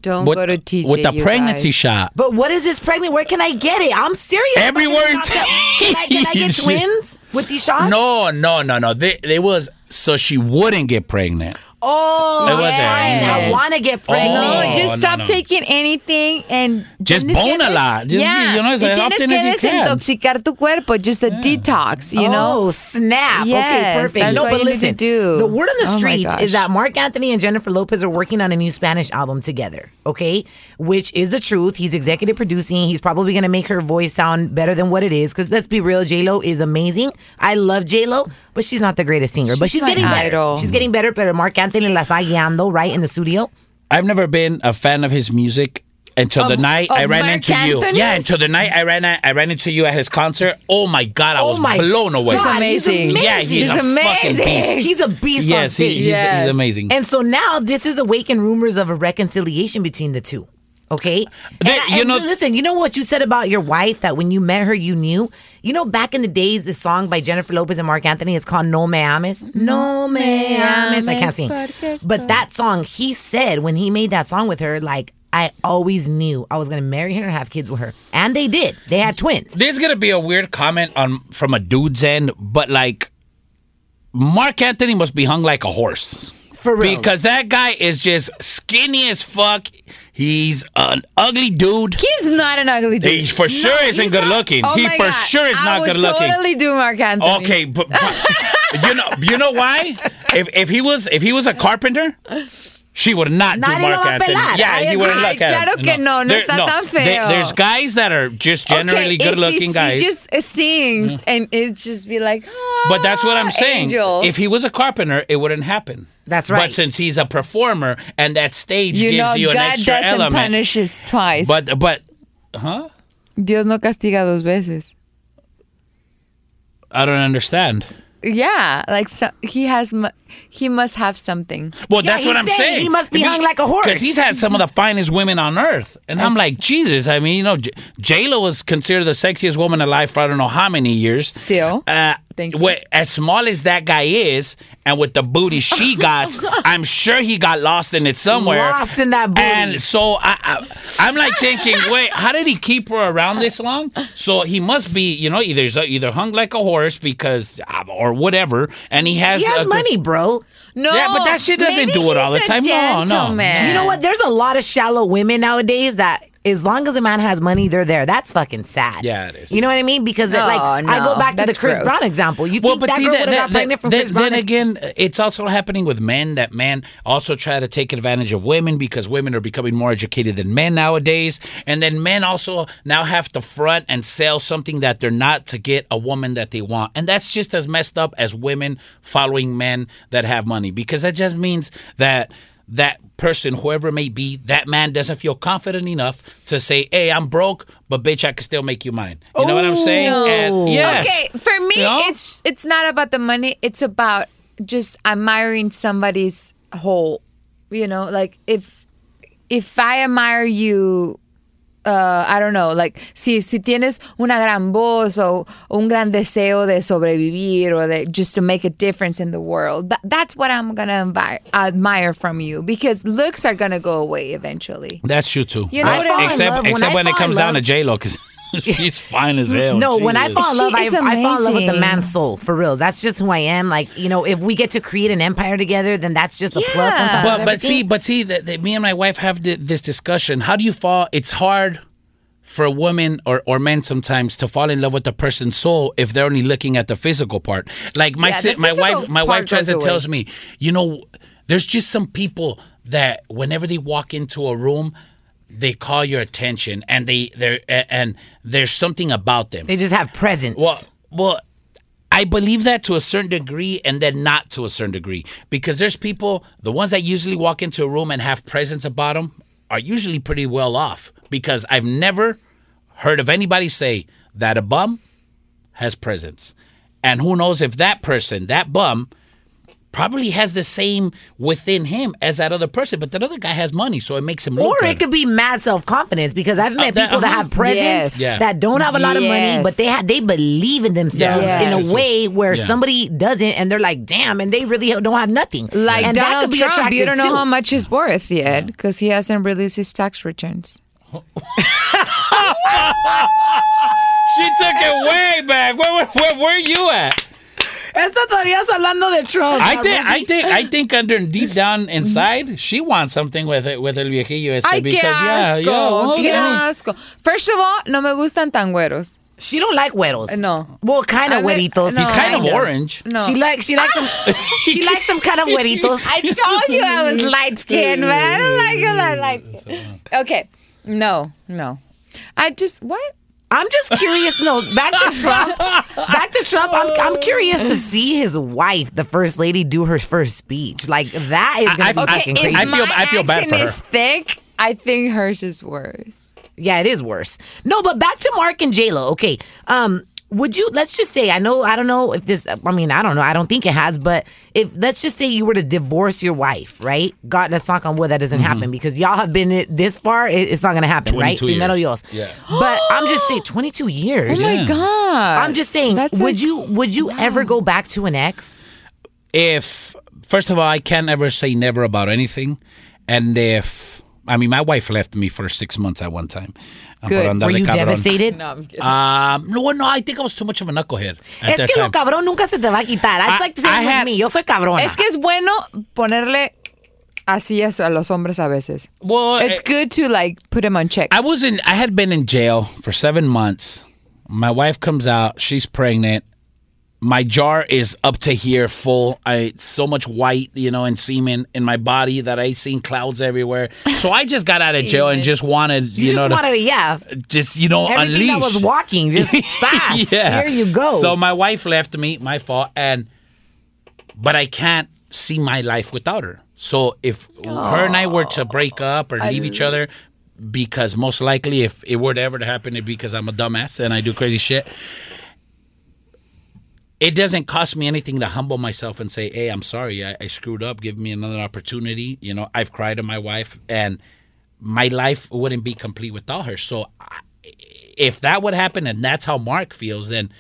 Don't With, go to TJ. with the you pregnancy guys. shot. But what is this pregnant? Where can I get it? I'm serious. Am Everywhere in knock Can I, can I get twins with these shots? No, no, no, no. They, they was so she wouldn't get pregnant. Oh, It wasn't. I mm. want to get oh, pregnant. Oh, no, Oh, just stop no. taking anything and Just bone a lot. Just, yeah, you know, as y tienes often que as you can. desintoxicar tu cuerpo, just a detox, you know. Oh, snap. okay, Yes, perfect. that's no, what but you need to listen, do. the word on the Oh streets is that Marc Anthony and Jennifer Lopez are working on a new Spanish album together, okay? Which is the truth. He's executive producing. He's probably going to make her voice sound better than what it is because let's be real, J-Lo is amazing. I love J-Lo, but she's not the greatest singer. but She's she's my getting better. She's getting better, but Marc Anthony la está guiando, right, in the studio. I've never been a fan of his music until the night I ran Marc into you. Yeah, until the night I ran I ran into you at his concert. Oh my god, I Oh was my blown away. God, he's amazing. Yeah, he's, He's a fucking amazing. beast. He's a beast on Yes, he, stage. he's, Yes. he's amazing. And so now this is awakened rumors of a reconciliation between the two. Okay, There- And- you and know- listen. You know what you said about your wife that when you met her, you knew. You know, back in the days, the song by Jennifer Lopez and Marc Anthony is called "No Me Ames." No me ames. I can't sing, but that song he said when he made that song with her, like I always knew I was gonna marry her and have kids with her, and they did. They had twins. There's gonna be a weird comment on from a dude's end, but like Marc Anthony must be hung like a horse. For real. Because that guy is just skinny as fuck. He's an ugly dude. He's not an ugly dude. He for sure isn't good looking. Oh he for God. sure is I not good looking. Totally do Marc Anthony. Okay, but, but you know you know why? If if he was if he was a carpenter, she would not Nadie do Marc Anthony. pelar. Yeah, I he wouldn't agree. look at Claro him. que no, no está tan There- there's guys that are just generally okay, good-looking he, guys. He just uh, sings and it just be like, But that's what I'm "Ah, saying. Angels. If he was a carpenter, it wouldn't happen. That's right. But since he's a performer and that stage you gives know, you an God extra doesn't element. punish us twice. But but huh? Dios no castiga dos veces. I don't understand. Yeah, like so, he has, mu- he must have something. Well, Yeah, that's what I'm saying saying. he must be hung like a horse. Because he's had some of the finest women on earth. And I'm like, Jesus. I mean, you know, J Lo was considered the sexiest woman alive for I don't know how many years. Still. Uh, Thank you. wh- As small as that guy is, and with the booty she got, I'm sure he got lost in it somewhere. Lost in that booty. And so I, I, I'm like thinking, wait, how did he keep her around this long? So he must be, you know, either either hung like a horse because, uh, or whatever, and he has He has a money, bro. No, Yeah, but that shit doesn't do it all the he's a time. No, no. gentleman. You know what? There's a lot of shallow women nowadays that as long as a man has money, they're there. That's fucking sad. Yeah, it is. You know what I mean? Because No, like I go back to the Chris gross. Brown example. You Well, think but that see, girl that, would have that, got pregnant from that- Chris Brown? then again, it's also happening with men that men also try to take advantage of women because women are becoming more educated than men nowadays, and then men also now have to front and sell something that they're not to get a woman that they want, and that's just as messed up as women following men that have money because that just means that that person, whoever it may be, that man doesn't feel confident enough to say, "Hey, I'm broke, but bitch, I can still make you mine." You know what I'm saying? And oh. yes. Okay, for me, You know? it's it's not about the money. It's about just admiring somebody's whole. You know, like if if I admire you uh, I don't know, like si, si tienes una gran voz o un gran deseo de sobrevivir or de, just to make a difference in the world, that, that's what I'm going to admire, admire from you because looks are going to go away eventually. That's true too. You know I what I in except when except when, it fall in comes down to J Lo because she's fine as hell. No, when I fall in love, I, I fall in love with the amazing. man's soul for real. That's just who I am. Like you know, if we get to create an empire together, then that's just a plus. On top Yeah. of But but see, but see, that that me and my wife have th- this discussion. How do you fall? It's hard for a woman or, or men sometimes to fall in love with the person's soul if they're only looking at the physical part. Like my Yeah, si- my wife my wife tries to tells me, you know, there's just some people that whenever they walk into a room. They call your attention, and they they and there's something about them. they just have presence. Well, well, I believe that to a certain degree, and then not to a certain degree, because there's people, the ones that usually walk into a room and have presence about them, are usually pretty well off. Because I've never heard of anybody say that a bum has presence, and who knows if that person, that bum. Probably has the same within him as that other person, but that other guy has money, so it makes him or better. it could be mad self confidence because I've met that- people that uh-huh. have presence Yes. Yeah. that don't have a lot of money, but they Yes. ha- they believe in themselves Yes. in a way where Yeah. somebody doesn't, and they're like, "Damn!" and they really don't have nothing. Like and that Donald could be Trump, you don't know too. how much he's worth yet because he hasn't released his tax returns. she took it way back. Where, where, where, where you at? Esta todavía está hablando de Trump. I think, I think, I think, under deep down inside, she wants something with it, with el viejillo este Ay, qué because yeah, asco, yeah, well, qué yeah. asco. First of all, no me gustan tan güeros. she don't like güeros. No. Well, kind of mean, güeritos. no. He's kind of orange. No. She likes she likes some she likes some kind of güeritos. I told you I was light skinned, but I don't like it that light skin. Okay. No, no. I just, what? I'm just curious. No, back to Trump. Back to Trump. I'm I'm curious to see his wife, the first lady, do her first speech. Like that is gonna I- be I- fucking if crazy. I feel- my I feel bad for her. is thick, I think hers is worse. Yeah, it is worse. No, but back to Marc and J Lo. Okay, um, would you? Let's just say I know. I don't know if this. I mean, I don't know. I don't think it has. But if let's just say you were to divorce your wife, right? God, let's knock on wood that doesn't mm-hmm. happen because y'all have been it- this far. It, it's not gonna happen, right? 22 Primero years. Dios. Yeah. But I'm just saying, 22 years. Oh my God. I'm just saying, That's would like- you would you ever go back to an ex? If first of all, I can't ever say never about anything, and if I mean, my wife left me for six months at one time. Uh, Good. por Were you cabrón. devastated? No, I'm kidding. Um, no, no, I think I was too much of a knucklehead at Es that que lo cabrón nunca se te va a quitar. I'd I- like to say I it with had- me. Yo soy cabrona. Es que es bueno ponerle así a a los hombres a veces. well, It's eh, good to like put them on check. I was in. I had been in jail for seven months. My wife comes out. She's pregnant. My jar is up to here, full. I so much white, you know, and semen in my body that I seen clouds everywhere. So I just got out of jail and just wanted, you, you know, just to- wanted to, yeah. just you know, Everything unleash. that was walking, just stop. yeah. Here you go. So my wife left me, my fault, and but I can't see my life without her. So if her and I were to break up or leave each other, because most likely if it were to ever to happen, it'd be because I'm a dumbass and I do crazy shit. It doesn't cost me anything to humble myself and say, "Hey, I'm sorry, I, I screwed up. Give me another opportunity." You know, I've cried to my wife, and my life wouldn't be complete without her. So, I, if that would happen, and that's how Marc feels, then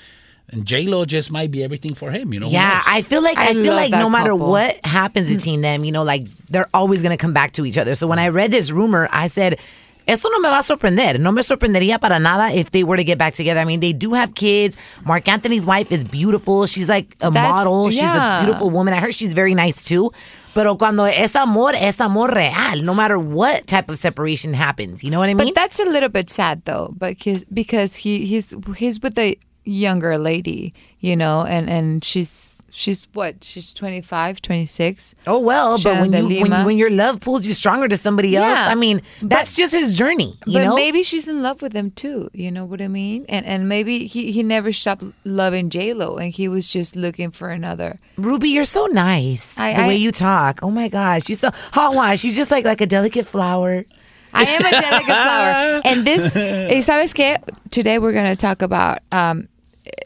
and J Lo just might be everything for him. You know? Yeah. I feel like I, I feel like that no matter couple. what happens between them, you know, like they're always gonna come back to each other. So when I read this rumor, I said, "Eso no me va a sorprender. No me sorprendería para nada if they were to get back together." I mean, they do have kids. Marc Anthony's wife is beautiful. She's like a That's- model. She's a beautiful woman. I heard she's very nice too. Pero cuando es amor, es amor real. No matter what type of separation happens, you know what I mean? But that's a little bit sad though, because because he he's he's with a younger lady, you know, and and she's she's what? She's 25, 26. Oh well, but when you when, when your love pulls you stronger to somebody else, I mean, that's just his journey. You but know, maybe she's in love with him too. You know what I mean? And and maybe he, he never stopped loving J Lo, and he was just looking for another. Rubi, you're so nice. I- the I- way you talk. Oh my gosh, she's so hot. Why? She's just like like a delicate flower. I am a delicate flower. And this, sabes qué? Today we're going to talk about um,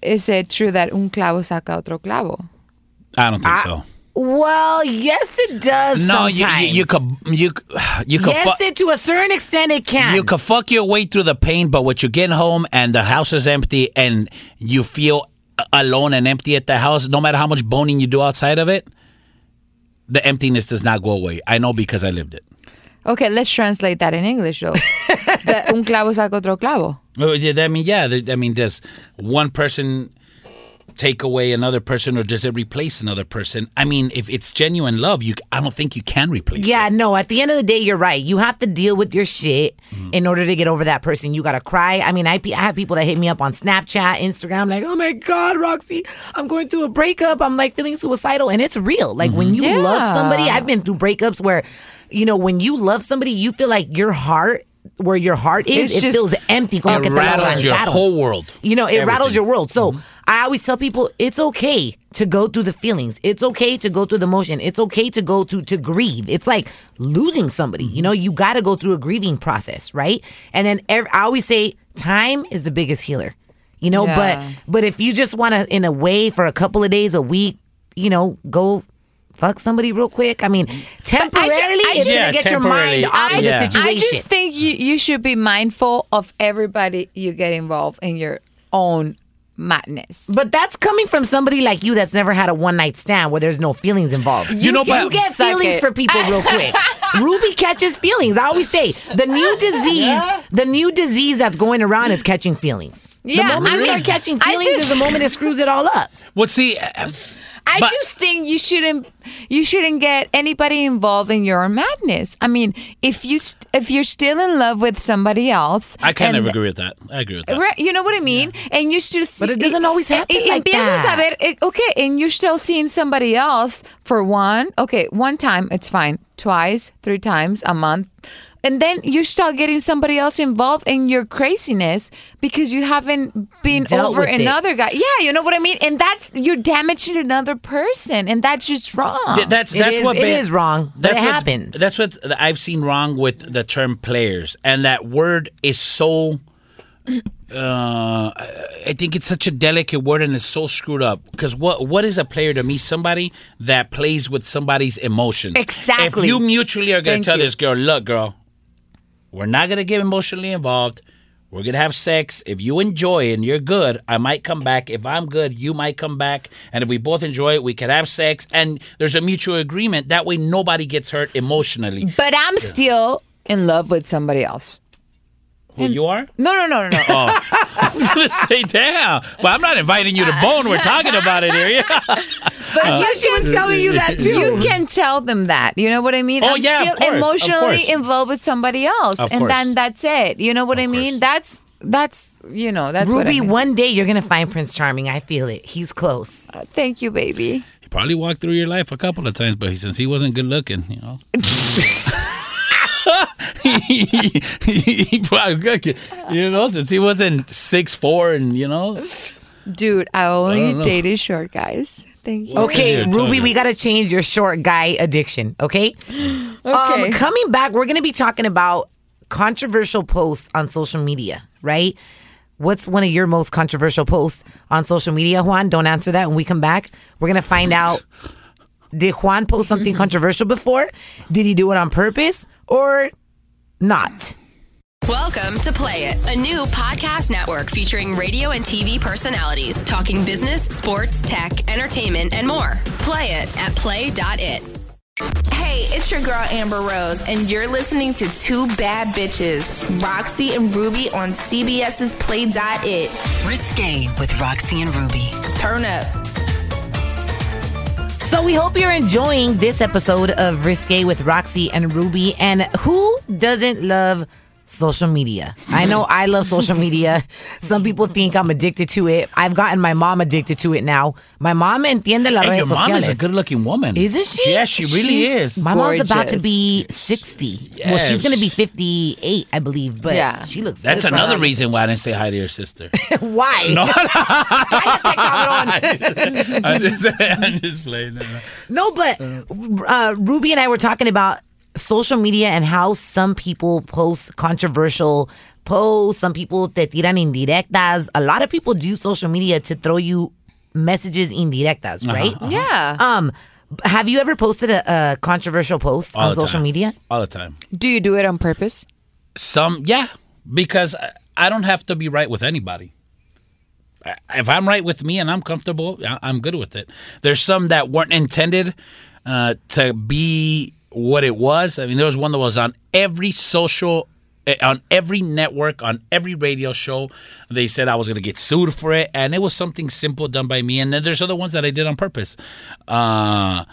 is it true that un clavo saca otro clavo? I don't think so. Well, yes, it does. No, you, sometimes. you you could you you could Yes, fu- it to a certain extent it can. you could fuck your way through the pain, but when you get home and the house is empty and you feel alone and empty at the house, no matter how much boning you do outside of it, the emptiness does not go away. I know because I lived it. Okay, let's translate that in English though. that un clavo saca otro clavo. Oh, yeah, I mean, yeah. I mean, does one person take away another person, or does it replace another person? I mean, if it's genuine love, you I don't think you can replace. Yeah, it. no, at the end of the day, you're right. You have to deal with your shit Mm-hmm. in order to get over that person. You got to cry. I mean, I, I have people that hit me up on Snapchat, Instagram, like, oh my God, RaqC, I'm going through a breakup. I'm like feeling suicidal. And it's real. Like when Mm-hmm. you love somebody, I've been through breakups where, you know, when you love somebody, you feel like your heart, where your heart is, It's it just- feels empty. como que It te rattles your arrancaron. whole world. You know, it rattles your world. So I always tell people it's okay to go through the feelings. It's okay to go through the motion. It's okay to go through to grieve. It's like losing somebody. You know, you got to go through a grieving process, right? And then ev- I always say time is the biggest healer. You know, Yeah. but but if you just want to in a way for a couple of days, a week, you know, go fuck somebody real quick. I mean, temporarily, I it's ju- gonna Yeah, get your mind off of yeah. the situation. I just think you, you should be mindful of everybody you get involved in your own madness. But that's coming from somebody like you that's never had a one night stand where there's no feelings involved. You know, but you but- get feelings it. for people real quick. Rubi catches feelings. I always say the new disease, the new disease that's going around is catching feelings. Yeah, the moment I you start catching feelings just- is the moment it screws it all up. Well, see, uh, I But- just think you shouldn't you shouldn't get anybody involved in your madness. I mean, if you st- if you're still in love with somebody else, I kind of agree with that. I agree with that. Right, you know what I mean? And you still see, But it doesn't always happen y- y like empiezas that. a ver, eh, okay, and you're still seeing somebody else for one, okay, one time, it's fine. Twice, three times, a month. And then you start getting somebody else involved in your craziness because you haven't been Dealt over with it. another guy. Yeah, you know what I mean? And that's, you're damaging another person. And that's just wrong. Th- that's It that's is- what it been- is wrong, but it happens. That's what I've seen wrong with the term players, and that word is so. Uh, I think it's such a delicate word and it's so screwed up. Because what what is a player to me? Somebody that plays with somebody's emotions. Exactly. If you mutually are going Thank to tell you. this girl, look, girl, we're not going to get emotionally involved. We're going to have sex. If you enjoy it and you're good, I might come back. If I'm good, you might come back. And if we both enjoy it, we can have sex. And there's a mutual agreement. That way, nobody gets hurt emotionally. but I'm still in love with somebody else. Who you are? No, no, no, no, no. Oh, I was going to say, damn. But I'm not inviting you to bone. We're talking about it here. But you She was telling you that too. You can tell them that. You know what I mean? Oh, I'm yeah, of still course, of emotionally course. involved with somebody else. Of and course. then that's it. You know what I mean? course. That's that's you know, that's what I Rubi, mean. one day you're gonna find Prince Charming. I feel it. He's close. Uh, Thank you, baby. He probably walked through your life a couple of times, but since he wasn't good looking, you know. he, he probably good, you know, since he wasn't six four and you know. Dude, I only know. dated short guys. Thank you. Okay, Rubi, we gotta change your short guy addiction. Okay. Okay. Um, coming back, we're gonna be talking about controversial posts on social media, right? What's one of your most controversial posts on social media, Juan? Don't answer that. When we come back, we're gonna find out. Did Juan post something controversial before? Did he do it on purpose or not? Welcome to Play It, a new podcast network featuring radio and TV personalities talking business, sports, tech, entertainment, and more. Play it at play.it. Hey, it's your girl Amber Rose, and you're listening to Two Bad Bitches, RaqC and Rubi on CBS's Play.it. Risque with RaqC and Rubi. Turn up. So we hope you're enjoying this episode of Risque with RaqC and Rubi. And who doesn't love social media? I know I love social media. Some people think I'm addicted to it. I've gotten my mom addicted to it now. My mom entiende las Hey, redes your mom is a sociales. good looking woman. Isn't she? Yeah, she really She's- is. My mom's about to Gorgeous. be 60. Well, she's Yes. going to be 58, I believe. But Yeah. she looks That's good for another her. reason why I didn't say hi to your sister. Why? No. I'm just, I'm just playing. No, no. No, but uh, Rubi and I were talking about social media and how some people post controversial posts. Some people te tiran indirectas. A lot of people do social media to throw you messages indirectas, right? yeah. Um, Have you ever posted a, a controversial post All on social time. media? all the time. Do you do it on purpose? Some, yeah, because I- I don't have to be right with anybody. If I'm right with me and I'm comfortable, I- I'm good with it. There's some that weren't intended uh, to be what it was. I mean, there was one that was on every social, eh, on every network, on every radio show. They said I was going to get sued for it, and it was something simple done by me. And then there's other ones that I did on purpose. Uh,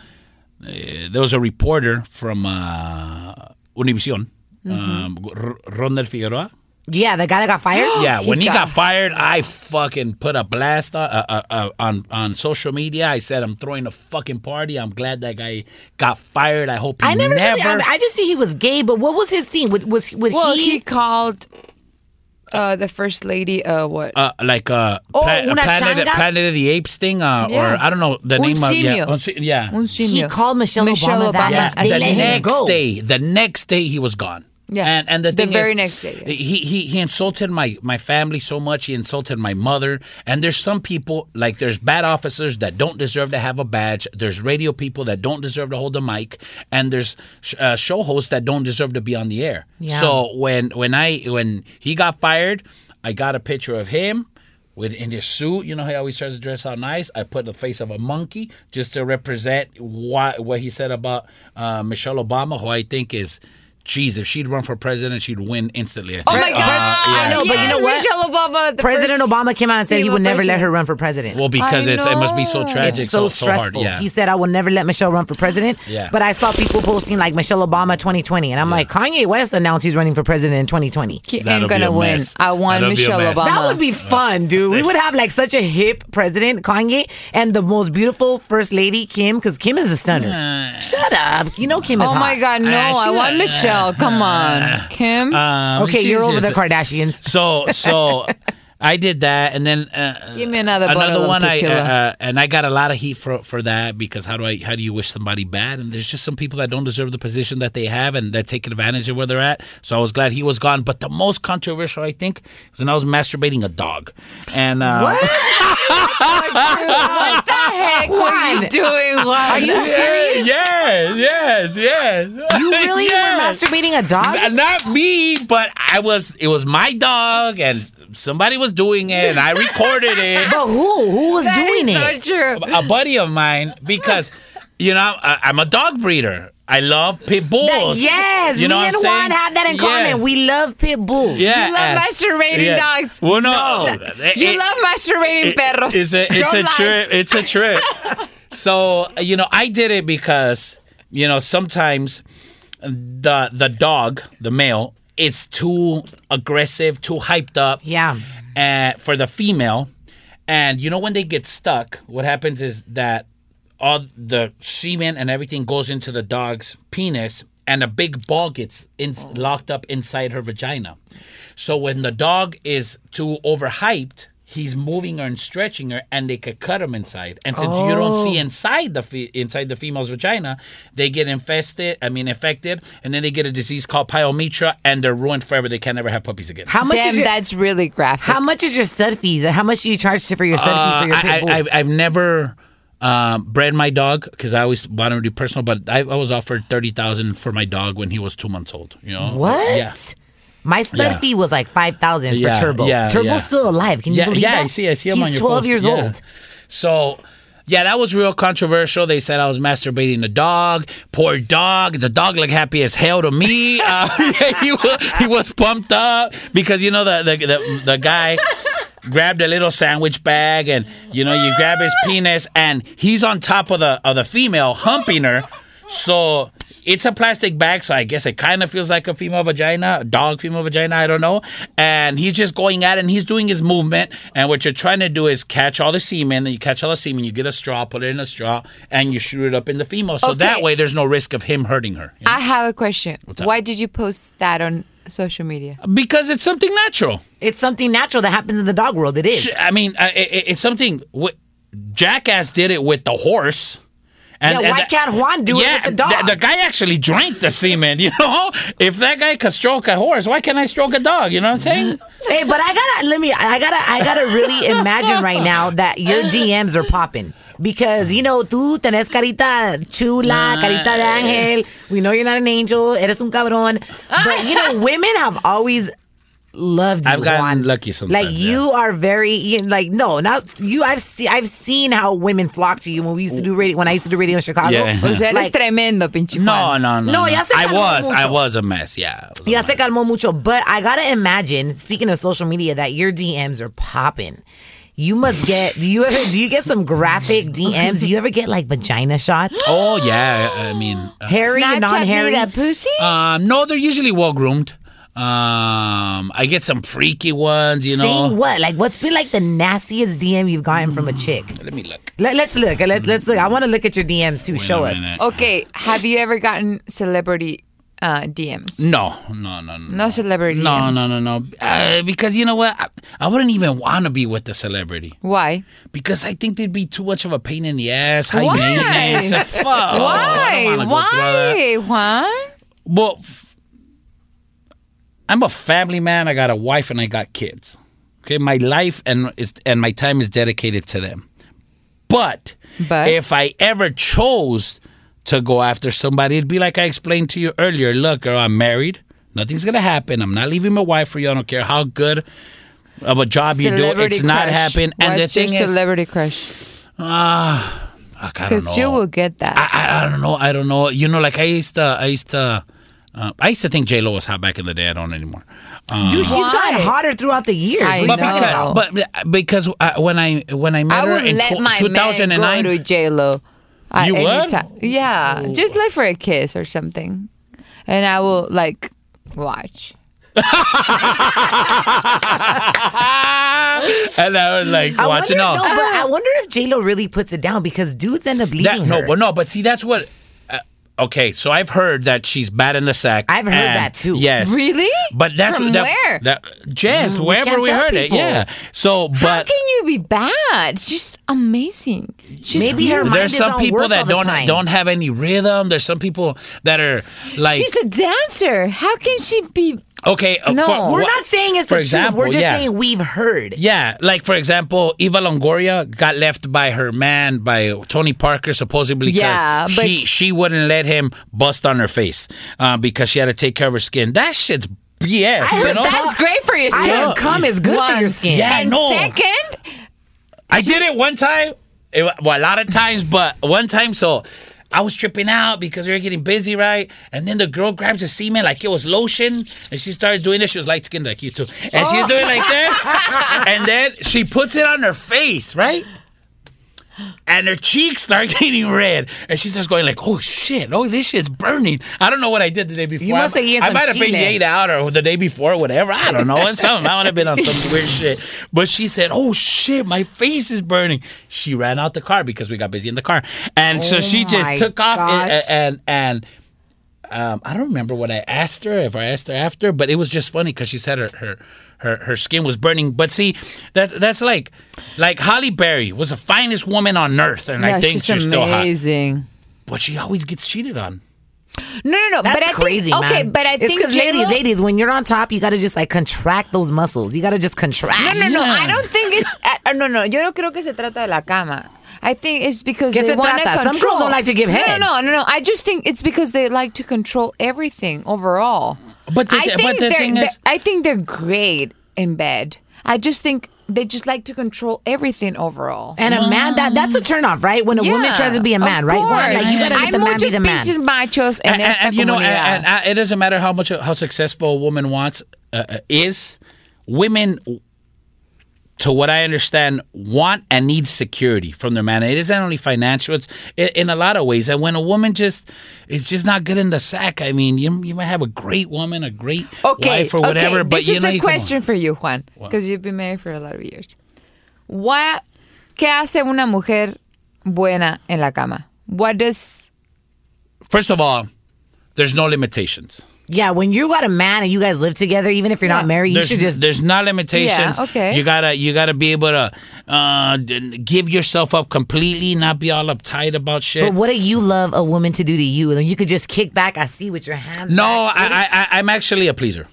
eh, there was a reporter from uh, Univision, um, R- Rodner Figueroa. Yeah, the guy that got fired. Yeah, when he got- got fired, I fucking put a blast on, uh, uh, uh, on on social media. I said I'm throwing a fucking party. I'm glad that guy got fired. I hope he I never. never. Really, I, mean, I just see he was gay, but what was his thing? Was was, was Well, he? he called uh, the first lady. Uh, what? uh, like uh, Oh, Pla- una Planet, changa? Planet of the Apes thing, uh, Yeah. or I don't know the Un name of yeah, simio. un si- yeah. Un he simio. called Michelle, Michelle Obama, that. Obama Yeah, They the as let him next go. day, the next day he was gone. Yeah. and and the The thing very is, next day, yeah. he he he insulted my my family so much. He insulted my mother. And there's some people like there's bad officers that don't deserve to have a badge. There's radio people that don't deserve to hold a mic, and there's sh- uh, show hosts that don't deserve to be on the air. Yeah. So when when I when he got fired, I got a picture of him with in his suit. You know, he always tries to dress out nice. I put the face of a monkey just to represent what what he said about uh, Michelle Obama, who I think is. Geez, if she'd run for president, she'd win instantly. I oh my God! Uh, yeah. I know, but you know what? Michelle Obama. the President first Obama came out and said he would never let her run for president. Well, because I it's it must be so tragic, it's so, so, so hard. stressful. Yeah. He said, "I will never let Michelle run for president." Yeah. But I saw people posting like Michelle Obama 2020, and I'm like, Kanye West announced he's running for president in 2020. He That'll ain't gonna win. mess. I want That'll Michelle. Obama. That would be fun, dude. We would have like such a hip president, Kanye, and the most beautiful first lady, Kim, because Kim is a stunner. Shut up. You know Kim is Oh hot. my God! No, Ah, I want Michelle. Come on, Kim. Um, Okay, she's you're over the Kardashians. So so I did that, and then uh, Give me another bottle another of one. I tequila. uh, and I got a lot of heat for for that because how do I how do you wish somebody bad? And there's just some people that don't deserve the position that they have and that take advantage of where they're at. So I was glad he was gone. But the most controversial, I think, was when I was masturbating a dog. And uh, what the heck were you doing? Are you serious? Yes, yes, yes. You really Yes. were masturbating a dog? Not me, but I was. It was my dog, and somebody was doing it, and I recorded it. But who? Who was That doing is it? so true. a buddy of mine because you know I, I'm a dog breeder. I love pit bulls. Yes, you know me and I'm Juan have that in Yes. common. We love pit bulls. yeah, You love and- masturbating yeah. dogs. Well, no, You It- love masturbating it- perros. It's a it's Don't a lie. trip. It's a trip. so you know, I did it because you know sometimes the the dog, the male, it's too aggressive, too hyped up. Yeah. And for the female, and you know when they get stuck, what happens is that all the semen and everything goes into the dog's penis, and a big ball gets in, locked up inside her vagina. So when the dog is too overhyped, he's moving her and stretching her, and they could cut him inside. And since you don't see inside the fe- inside the female's vagina, they get infested. I mean, infected, and then they get a disease called pyometra, and they're ruined forever. They can never have puppies again. How much Damn, is your, that's really graphic. How much is your stud fee? How much do you charge for your stud fee for your Uh, pit I, bull? I, I've, I've never um, bred my dog because I always wanted to be personal, but I, I was offered thirty thousand for my dog when he was two months old. You know what? Yeah. My stud Yeah. fee was like five thousand Yeah, for Turbo. yeah, Turbo's yeah. still alive. Can you yeah, believe yeah, that? I see. I see him He's on your twelve post. years Yeah. old. So. Yeah, that was real controversial. They said I was masturbating the dog. Poor dog. The dog looked happy as hell to me. Uh, he, was, he was pumped up because you know the the the, the guy grabbed a little sandwich bag and you know you grab his penis and he's on top of the of the female humping her. So it's a plastic bag, so I guess it kind of feels like a female vagina, a dog female vagina, I don't know. And he's just going at it and he's doing his movement. And what you're trying to do is catch all the semen. Then you catch all the semen, you get a straw, put it in a straw, and you shoot it up in the female. So that way there's no risk of him hurting her. you know? I have a question. Why did you post that on social media? because it's something natural. It's something natural that happens in the dog world. It is. Sh- I mean, uh, it, it- it's something. wh- Jackass did it with the horse. And, Yeah, why can't Juan do it with the dog? The, guy actually drank the semen. You know, if that guy could stroke a horse, why can't I stroke a dog? You know what I'm saying? Hey, but I gotta let me. I gotta. I gotta really imagine right now that your DMs are popping because you know tú tenés carita chula, carita de ángel. We know you're not an angel. Eres un cabrón. But you know, women have always loved you. I've gotten Juan. lucky sometimes, Like you are very you know, like no, not you. I've seen. I've seen how women flock to you when we used to do radio. When I used to do radio in Chicago. Yeah. O sea, eres Like- tremendo, pinche No, Juan. no, no. No, ya se I calmó was, I was a mess. Yeah. I was a Ya mess. se calmó mucho, but I gotta imagine. Speaking of social media, that your DMs are popping. You must get. Do you ever? Do you get some graphic DMs? Do you ever get like vagina shots? Oh yeah. I mean, uh, Hairy and Snapchat me non-hairy. that pussy? um, no, they're usually well groomed. Um, I get some freaky ones, you know. Saying what? Like, what's been like the nastiest DM you've gotten from a chick? Let me look. Let, us look. Let, let's look. I want to look at your DMs too. Wait Show us. Okay, have you ever gotten celebrity uh, DMs? No, no, no, no. No celebrity No, DMs. no, no, no. Uh, because you know what? I, I wouldn't even want to be with the celebrity Why? because I think they'd be too much of a pain in the ass. High Why? maintenance. Fuck. I Why? don't wanna go through all that. Why, Juan? Well, f- I'm a family man. I got a wife and I got kids. Okay, my life and is and my time is dedicated to them. But, But? if I ever chose to go after somebody, it'd be like I explained to you earlier. Look, girl, I'm married. Nothing's gonna happen. I'm not leaving my wife for you. I don't care how good of a job you do. Celebrity It's not happening. And What's the thing your is, celebrity crush? ah, I don't know. Because you will get that. I, I, I don't know. I don't know. You know, like I used to, I used to, uh, I used to think J Lo was hot back in the day. I don't anymore. Um, Dude, she's Why? gotten hotter throughout the years. I What but talking know. about? because, but because uh, when I when I met I her in let tw- 2009, go to J Lo. You would? Yeah, just like for a kiss or something, and I will like watch. and I was like I watching wonder, all no, but I wonder if J Lo really puts it down because dudes end up leaving that. No, her. but no, but see, that's what. Okay, so I've heard that she's bad in the sack. I've heard and- that too. Yes, Really? But that's From that, where? That Jess, Mm, we wherever can't we tell heard people. it. Yeah. So, but How but can you be bad? She's amazing. She's Maybe her mind there's is some on people work all that the don't time. don't have any rhythm. There's some people that are like She's a dancer. How can she be? Okay. uh, No. for- We're wha- not saying it's for the example, truth. We're just yeah. saying we've heard. Yeah, like for example, Eva Longoria got left by her man by Tony Parker supposedly because Yeah, but- she she wouldn't let him bust on her face uh, because she had to take care of her skin. That shit's BS. I you heard know? That's great for your I skin. heard cum is good for your skin. Yeah, I and know. second, I did it one time. It, well, a lot of times, but one time, so I was tripping out because we were getting busy, right? And then the girl grabs the semen like it was lotion, and she starts doing this. She was light skinned like you too, and she's doing like that, oh. and then she puts it on her face, right? And her cheeks start getting red, and she starts going like, "Oh shit! Oh, this shit's burning." I don't know what I did the day before. You must I, have eaten I might have been laid out or the day before, or whatever. I don't know. It's something. I might have been on some weird shit. But she said, "Oh shit, my face is burning." She ran out the car because we got busy in the car, and so she Oh just took off and and. and um, I don't remember what I asked her, if I asked her after, but it was just funny because she said her, her her her skin was burning. But see, that's that's like like Halle Berry was the finest woman on earth, and yeah, I think she's she's, still hot. amazing. But she always gets cheated on. No, no, no. That's but I crazy, think, man. Okay, but I it's think because ladies, ladies, when you're on top, you gotta just like contract those muscles. You gotta just contract. No, no, no. I don't think it's. Uh, no, no. Yo no creo que se trata de la cama. I think it's because they want to control. Some girls don't like to give No, head. No, no, no, no. I just think it's because they like to control everything overall. But the- I but think the they're, thing is- I think they're great in bed. I just think they just like to control everything overall. And a man that that's a turnoff, right? When a woman tries to be a man, of right? Juan? course. Like, you gotta Hay let the man be muchos the man. pinches machos en and, esta and, you know, and, comunidad. and, uh, it doesn't matter how much how successful a woman wants uh, uh, is. Women, to what I understand, want and need security from their man. It isn't only financial; it's in, in a lot of ways. And when a woman just is just not good in the sack, I mean, you you might have a great woman, a great Okay, wife or whatever, okay. but this you is know, a question for you, Juan, because you've been married for a lot of years. What, ¿Qué hace una mujer buena en la cama? What does First of all, there's no limitations. Yeah, when you got a man and you guys live together, even if you're Yeah. not married, you there's, should just there's not limitations. Yeah, okay. You gotta you gotta be able to uh, give yourself up completely, not be all uptight about shit. But what do you love a woman to do to you? And you could just kick back, I see with your hands. no. I, I I I'm actually a pleaser.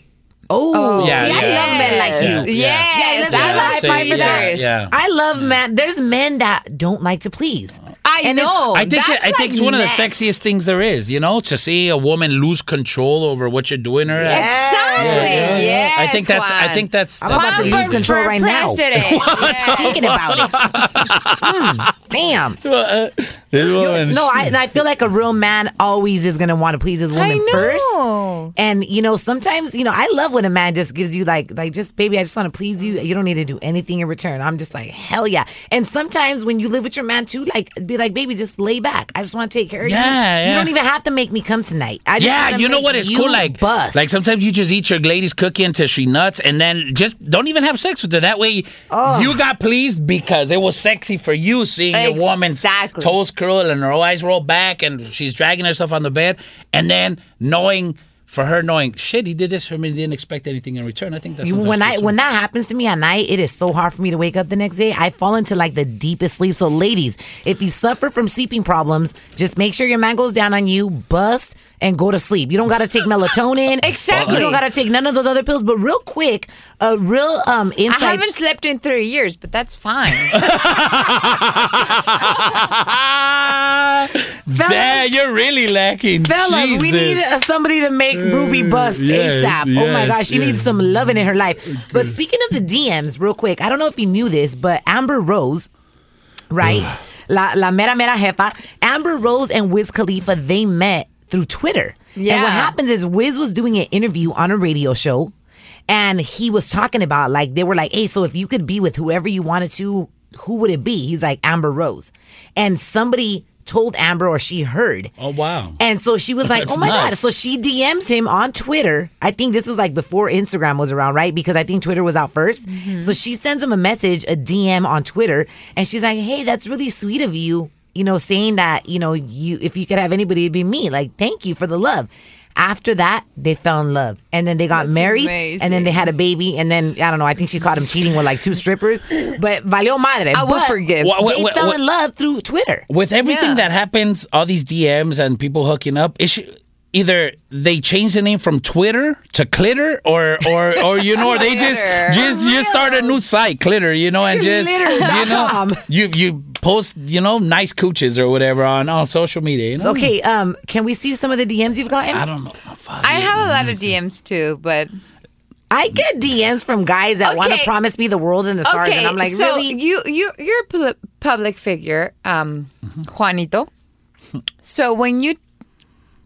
Oh, Yeah, see, I love men like you. Yes, Yeah, let's I have a love high five for that. pleasers. Yeah. I love men. There's men that don't like to please. I And if- know. I think That's I think like it's one of the sexiest things there is. You know, to see a woman lose control over what you're doing her. Exactly. Yes, I think that's. I think that's. I'm about to lose control for right now. president. Yes. Thinking about it. Mm, damn. This woman- No, I, and I feel like a real man always is going to want to please his woman know. first. And, you know, sometimes, you know, I love when a man just gives you like, like, just, baby, I just want to please you. You don't need to do anything in return. I'm just like, hell yeah. And sometimes when you live with your man too, like, be like, baby, just lay back. I just want to take care of you. Yeah, You don't even have to make me come tonight. I just Yeah, you know what? It's cool. Like, bust. like sometimes you just eat your lady's cookie until she nuts, and then just don't even have sex with her. That way, oh. you got pleased because it was sexy for you seeing your woman's Exactly. toes curl and her eyes roll back, and she's dragging herself on the bed, and then knowing for her knowing shit, he did this for me, and didn't expect anything in return. I think that's when I when that happens to me at night, it is so hard for me to wake up the next day. I fall into like the deepest sleep. So, ladies, if you suffer from sleeping problems, just make sure your man goes down on you, bust, and go to sleep. You don't got to take melatonin. Exactly. You don't got to take none of those other pills. But real quick, a real um I haven't slept in three years, but that's fine. Dad, you're really lacking. Fellas, we need uh, somebody to make Rubi bust yes, ASAP. oh my gosh, she yes. needs some loving in her life. But speaking of the DMs, real quick, I don't know if you knew this, but Amber Rose, right? La, la mera mera jefa. Amber Rose and Wiz Khalifa, they met through Twitter. And Yeah. what happens is Wiz was doing an interview on a radio show and he was talking about like they were like, hey, so if you could be with whoever you wanted to, who would it be? He's like Amber Rose. And somebody told Amber or she heard. Oh wow. And so she was like, "Oh my god!" So she DMs him on Twitter. I think this was like before Instagram was around, right? Because I think Twitter was out 1st mm-hmm. So she sends him a message, a DM on Twitter, and she's like, "Hey, that's really sweet of you. You know, saying that you know you if you could have anybody, it'd be me. Like, thank you for the love." After that, they fell in love, and then they got That's married, and then they had a baby, and then I don't know. I think she caught him cheating with like two strippers, but valió madre. I will But forgive. Wha- wha- They wha- fell wha- in love through Twitter. with everything Yeah. that happens, all these DMs and people hooking up, it should, either they change the name from Twitter to Clitter, or or or you know, or they just just just start a new site, Clitter, you know, and just you know, you you post you know nice cooches or whatever on on social media. You know? Okay, um, can we see some of the DMs you've gotten? I don't know. I have a lot of DMs too, but I get DMs from guys that want to promise me the world and the stars, okay. and I'm like, so really? you you you're a public figure, um, Juanito. So when you,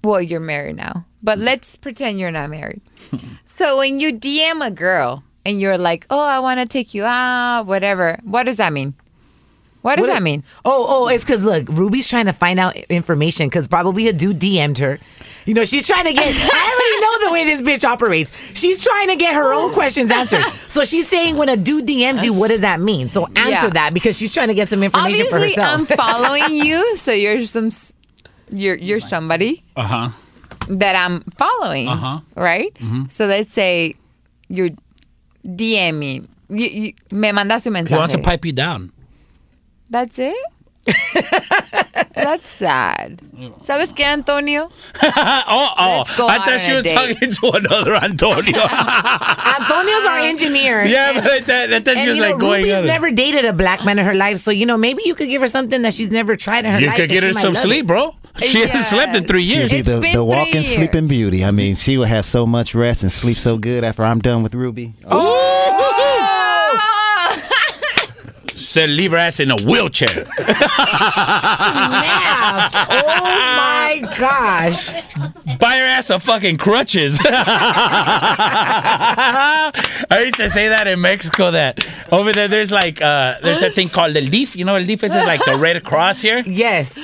well, you're married now, but mm. let's pretend you're not married. so when you DM a girl and you're like, oh, I want to take you out, whatever. What does that mean? What does What- that mean? Oh, oh, it's because look, Rubi's trying to find out information because probably a dude DM'd her. You know, she's trying to get. I already know the way this bitch operates. She's trying to get her own questions answered. So she's saying when a dude DMs you, what does that mean? So answer Yeah. that because she's trying to get some information for Obviously, herself. I'm following you, so you're some, you're you're somebody. Uh huh. that I'm following, Uh-huh. right? So let's say you're DMing. You, you, me mandas un He wants to pipe you down. That's it? That's sad. ¿Sabes qué, Antonio? oh, oh! I thought she was talking to another Antonio. Antonio's our engineer. yeah, but I thought, I thought And she was you know, like going. Rubi's never dated a black man in her life, so you know maybe you could give her something that she's never tried in her You life. could get her some sleep, bro. She hasn't slept in three years. Be It's the, been the three walking sleeping beauty. I mean, she will have so much rest and sleep so good after I'm done with Rubi. Oh. Said leave her ass in a wheelchair. Oh my gosh. Buy her ass a fucking crutches. I used to say that in Mexico. That over there, there's like uh, there's a thing called the leaf. You know, what leaf is It's like the Red Cross here. Yes.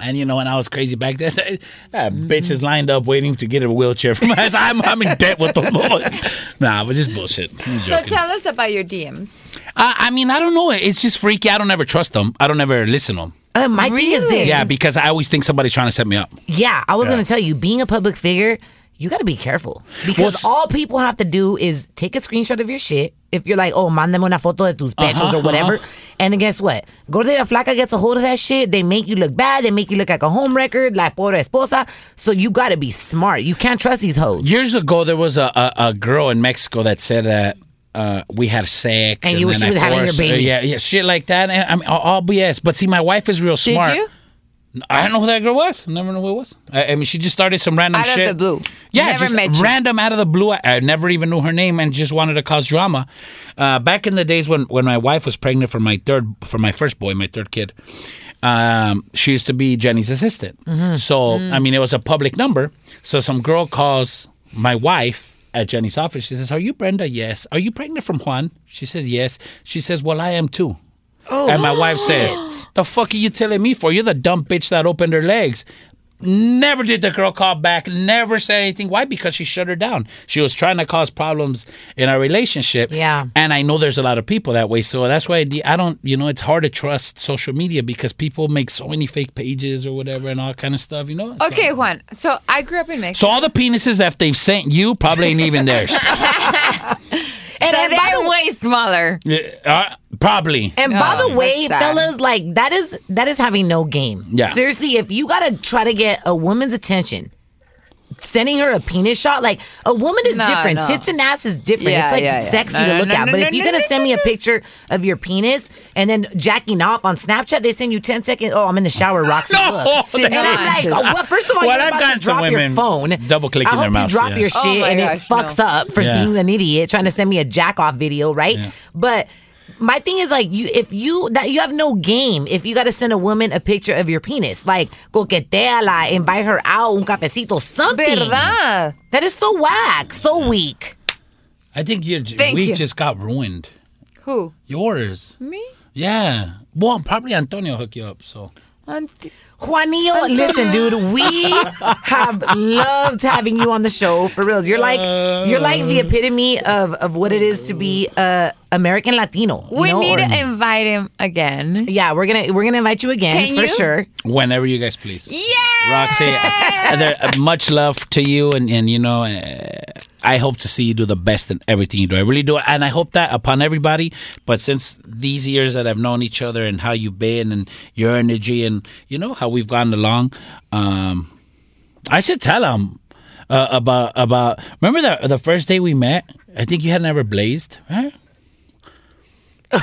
And you know, when I was crazy back then, that bitch is lined up waiting to get a wheelchair from us. I'm, I'm in debt with them. nah, but just bullshit. So tell us about your DMs. I, I mean, I don't know. It's just freaky. I don't ever trust them. I don't ever listen to them. Uh, my thing is Really? this. Yeah, because I always think somebody's trying to set me up. Yeah, I was gonna tell you, being a public figure, you got to be careful because Well, all people have to do is take a screenshot of your shit. If you're like, oh, mándame una foto de tus pechos Uh-huh, or whatever, And then guess what? Gordo y la Flaca gets a hold of that shit. They make you look bad. They make you look like a home record, like pobre esposa. So you got to be smart. You can't trust these hoes. Years ago, there was a, a, a girl in Mexico that said that uh, we have sex. And you then wish she I was having your forced her- baby. Yeah, yeah, shit like that. And, I mean, all, all BS. But see, my wife is real Did smart. you? I don't know who that girl was. I never know who it was. I, I mean, she just started some random shit. Out of the blue. Yeah, Never just random out of the blue. I, I never even knew her name and just wanted to cause drama. Uh, back in the days when, when my wife was pregnant for my third for my first boy, my third kid, um, she used to be Jenni's assistant. Mm-hmm. So I mean, it was a public number. So some girl calls my wife at Jenni's office. She says, "Are you Brenda? Yes. Are you pregnant from Juan?" She says, "Yes." She says, "Well, I am too." Oh, and my wife says, "The fuck are you telling me for? You're the dumb bitch that opened her legs." Never did the girl call back. Never said anything. Why? Because she shut her down. She was trying to cause problems in our relationship. Yeah. And I know there's a lot of people that way. So that's why I I don't. You know, it's hard to trust social media because people make so many fake pages or whatever and all kind of stuff. You know. So- Okay, Juan. So I grew up in Mexico. So all the penises that they've sent you probably ain't even theirs. And, so and by the way smaller. Yeah, uh, probably. And by Oh, the way, fellas, like that is that is having no game. Yeah. Seriously, if you gotta try to get a woman's attention, sending her a penis shot, like a woman is No, different. no. Tits and ass is different. Yeah, it's like yeah, yeah. sexy No, to look no, at. no, but no, if you're no, gonna no, send me a picture of your penis and then jacking off on Snapchat, they send you 10 seconds. Oh, I'm in the shower, RaqC. No, look. See, and I'm like, oh, well, first of all, well, you're I've about gotten to some drop your women phone. double-clicking I hope their mouse, you drop yeah. your Oh shit my and it fucks no. up for Yeah. being an idiot trying to send me a jack off video, right? Yeah. But my thing is like you if you that you have no game if you got to send a woman a picture of your penis like coqueteala invite her out un cafecito something ¿Verdad? that is so whack so weak I think your Thank week you. just got ruined. Who? Yours. Me? Yeah. Well, probably Antonio hook you up. So. Auntie- Juanillo, uh, listen, dude, we have loved having you on the show for reals. You're like you're like the epitome of, of what it is to be a American Latino. you We know, need or- to invite him again. yeah, we're gonna we're gonna invite you again Can for you? sure. Whenever you guys please. Yeah. RaqC, there, uh, much love to you, and, and you know, uh, I hope to see you do the best in everything you do. I really do, and I hope that upon everybody. But since these years that I've known each other and how you've been and your energy and you know how we've gone along, um, I should tell him uh, about about. Remember the the first day we met? I think you had never blazed, right?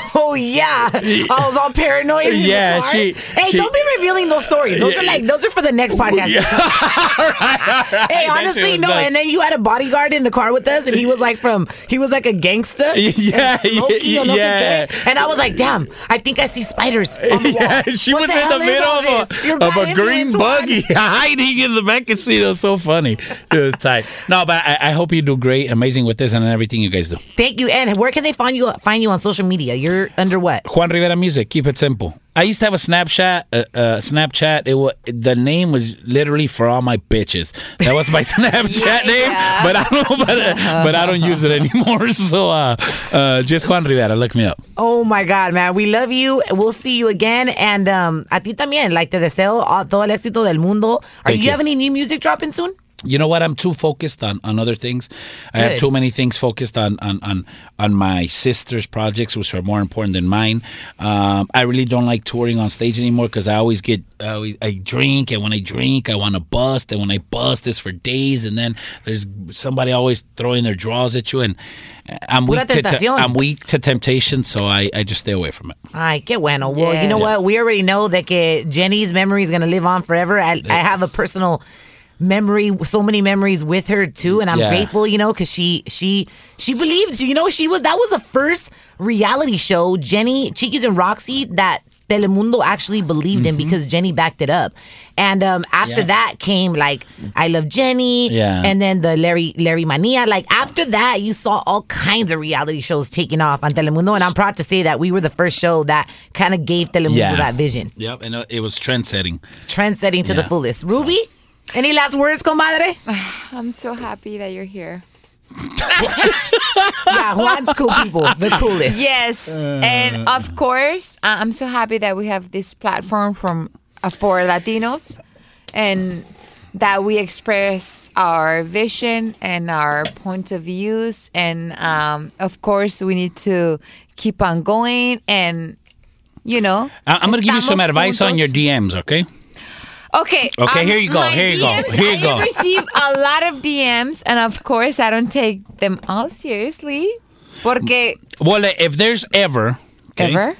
Oh yeah, I was all paranoid. Yeah, she- Hey, she- don't be revealing those stories. Those Yeah, are like those are for the next podcast. hey, honestly, no. like- and then you had a bodyguard in the car with us, and he was like from he was like a gangster. Yeah, or yeah. And I was like, damn, I think I see spiders on the wall. Yeah, she What was the in the middle of a, You're of a green buggy hiding in the back seat. It was so funny. It was tight. No, but I, I hope you do great, amazing with this and everything you guys do. Thank you. And where can they find you? Find you on social media? You're under what? Juan Rivera Music. Keep it simple. I used to have a Snapchat. Uh, uh, Snapchat. It was the name was literally for all my bitches. That was my Snapchat name, but I don't. But, uh, but I don't use it anymore. So uh, uh, just Juan Rivera. Look me up. Oh my God, man. We love you. We'll see you again. And um, a ti también. Like, te deseo todo el éxito del mundo. Are Thank you, you. have any new music dropping soon? You know what? I'm too focused on, on other things. I have too many things focused on on on, on my sister's projects, which are more important than mine. Um, I really don't like touring on stage anymore because I always get I, always, I drink, and when I drink, I want to bust, and when I bust, it's for days, and then there's somebody always throwing their draws at you, and I'm weak to, tentación. I'm weak to temptation, so I, I just stay away from it. Ay, qué bueno. Well, you know Yeah. what? We already know that Jenni's memory is going to live on forever. I, I have a personal memory, so many memories with her too, and I'm Yeah. grateful, you know, because she she she believed. You know, she was that was the first reality show, Jenni, Chiquis and RaqC, that Telemundo actually believed in because Jenni backed it up. And um, after Mm-hmm. Yeah. that came like I Love Jenni, Yeah. and then the Larry Larrymania. Like after that, you saw all kinds of reality shows taking off on Telemundo, and I'm proud to say that we were the first show that kind of gave Telemundo Yeah. that vision, Yep, and uh, it was trend setting. trend setting to the fullest. Rubi, any last words, comadre? I'm so happy that you're here. yeah, Juan's cool people, the coolest. Yes, and of course, uh, I'm so happy that we have this platform from uh, for Latinos, and that we express our vision and our point of views, and um, of course, we need to keep on going and you know. I- I'm going to give you some Estamos advice on your DMs, okay? Okay. um, Okay, here you go, here you go, here you I go. receive a lot of DMs, and of course, I don't take them all seriously. Porque Well, if there's ever okay, ever.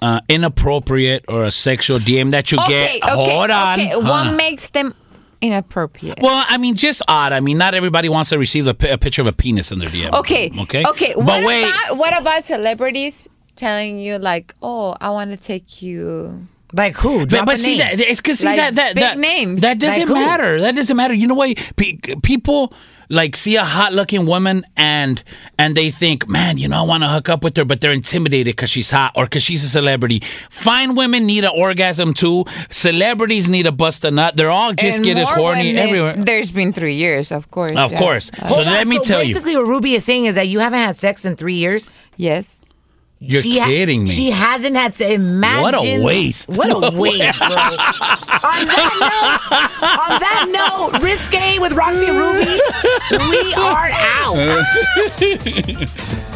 uh, inappropriate or a sexual DM that you Okay, get, okay, hold on. okay. huh. What makes them inappropriate? Well, I mean, just odd. I mean, not everybody wants to receive a, picture of a penis in their DM. Okay. Okay. Okay. But what wait. about what about celebrities telling you like, oh, I want to take you? Like who? But, Drop but a see name. that it's because see Like that that big that, names. that doesn't Like matter. That doesn't matter. You know why Pe- people like see a hot looking woman and and they think, man, you know, I want to hook up with her, but they're intimidated because she's hot or because she's a celebrity. Fine women need an orgasm too. Celebrities need a bust a nut. They're all just And get as horny women- everywhere. There's been three years, of course. Of yeah. course. Uh, So on, let me so tell you. Basically, what Rubi is saying is that you haven't had sex in three years. yes. You're She ha- kidding me. She hasn't had to Imagine. What a waste. What a waste, bro. on that note, on that note, risque with RaqC and Rubi, we are out.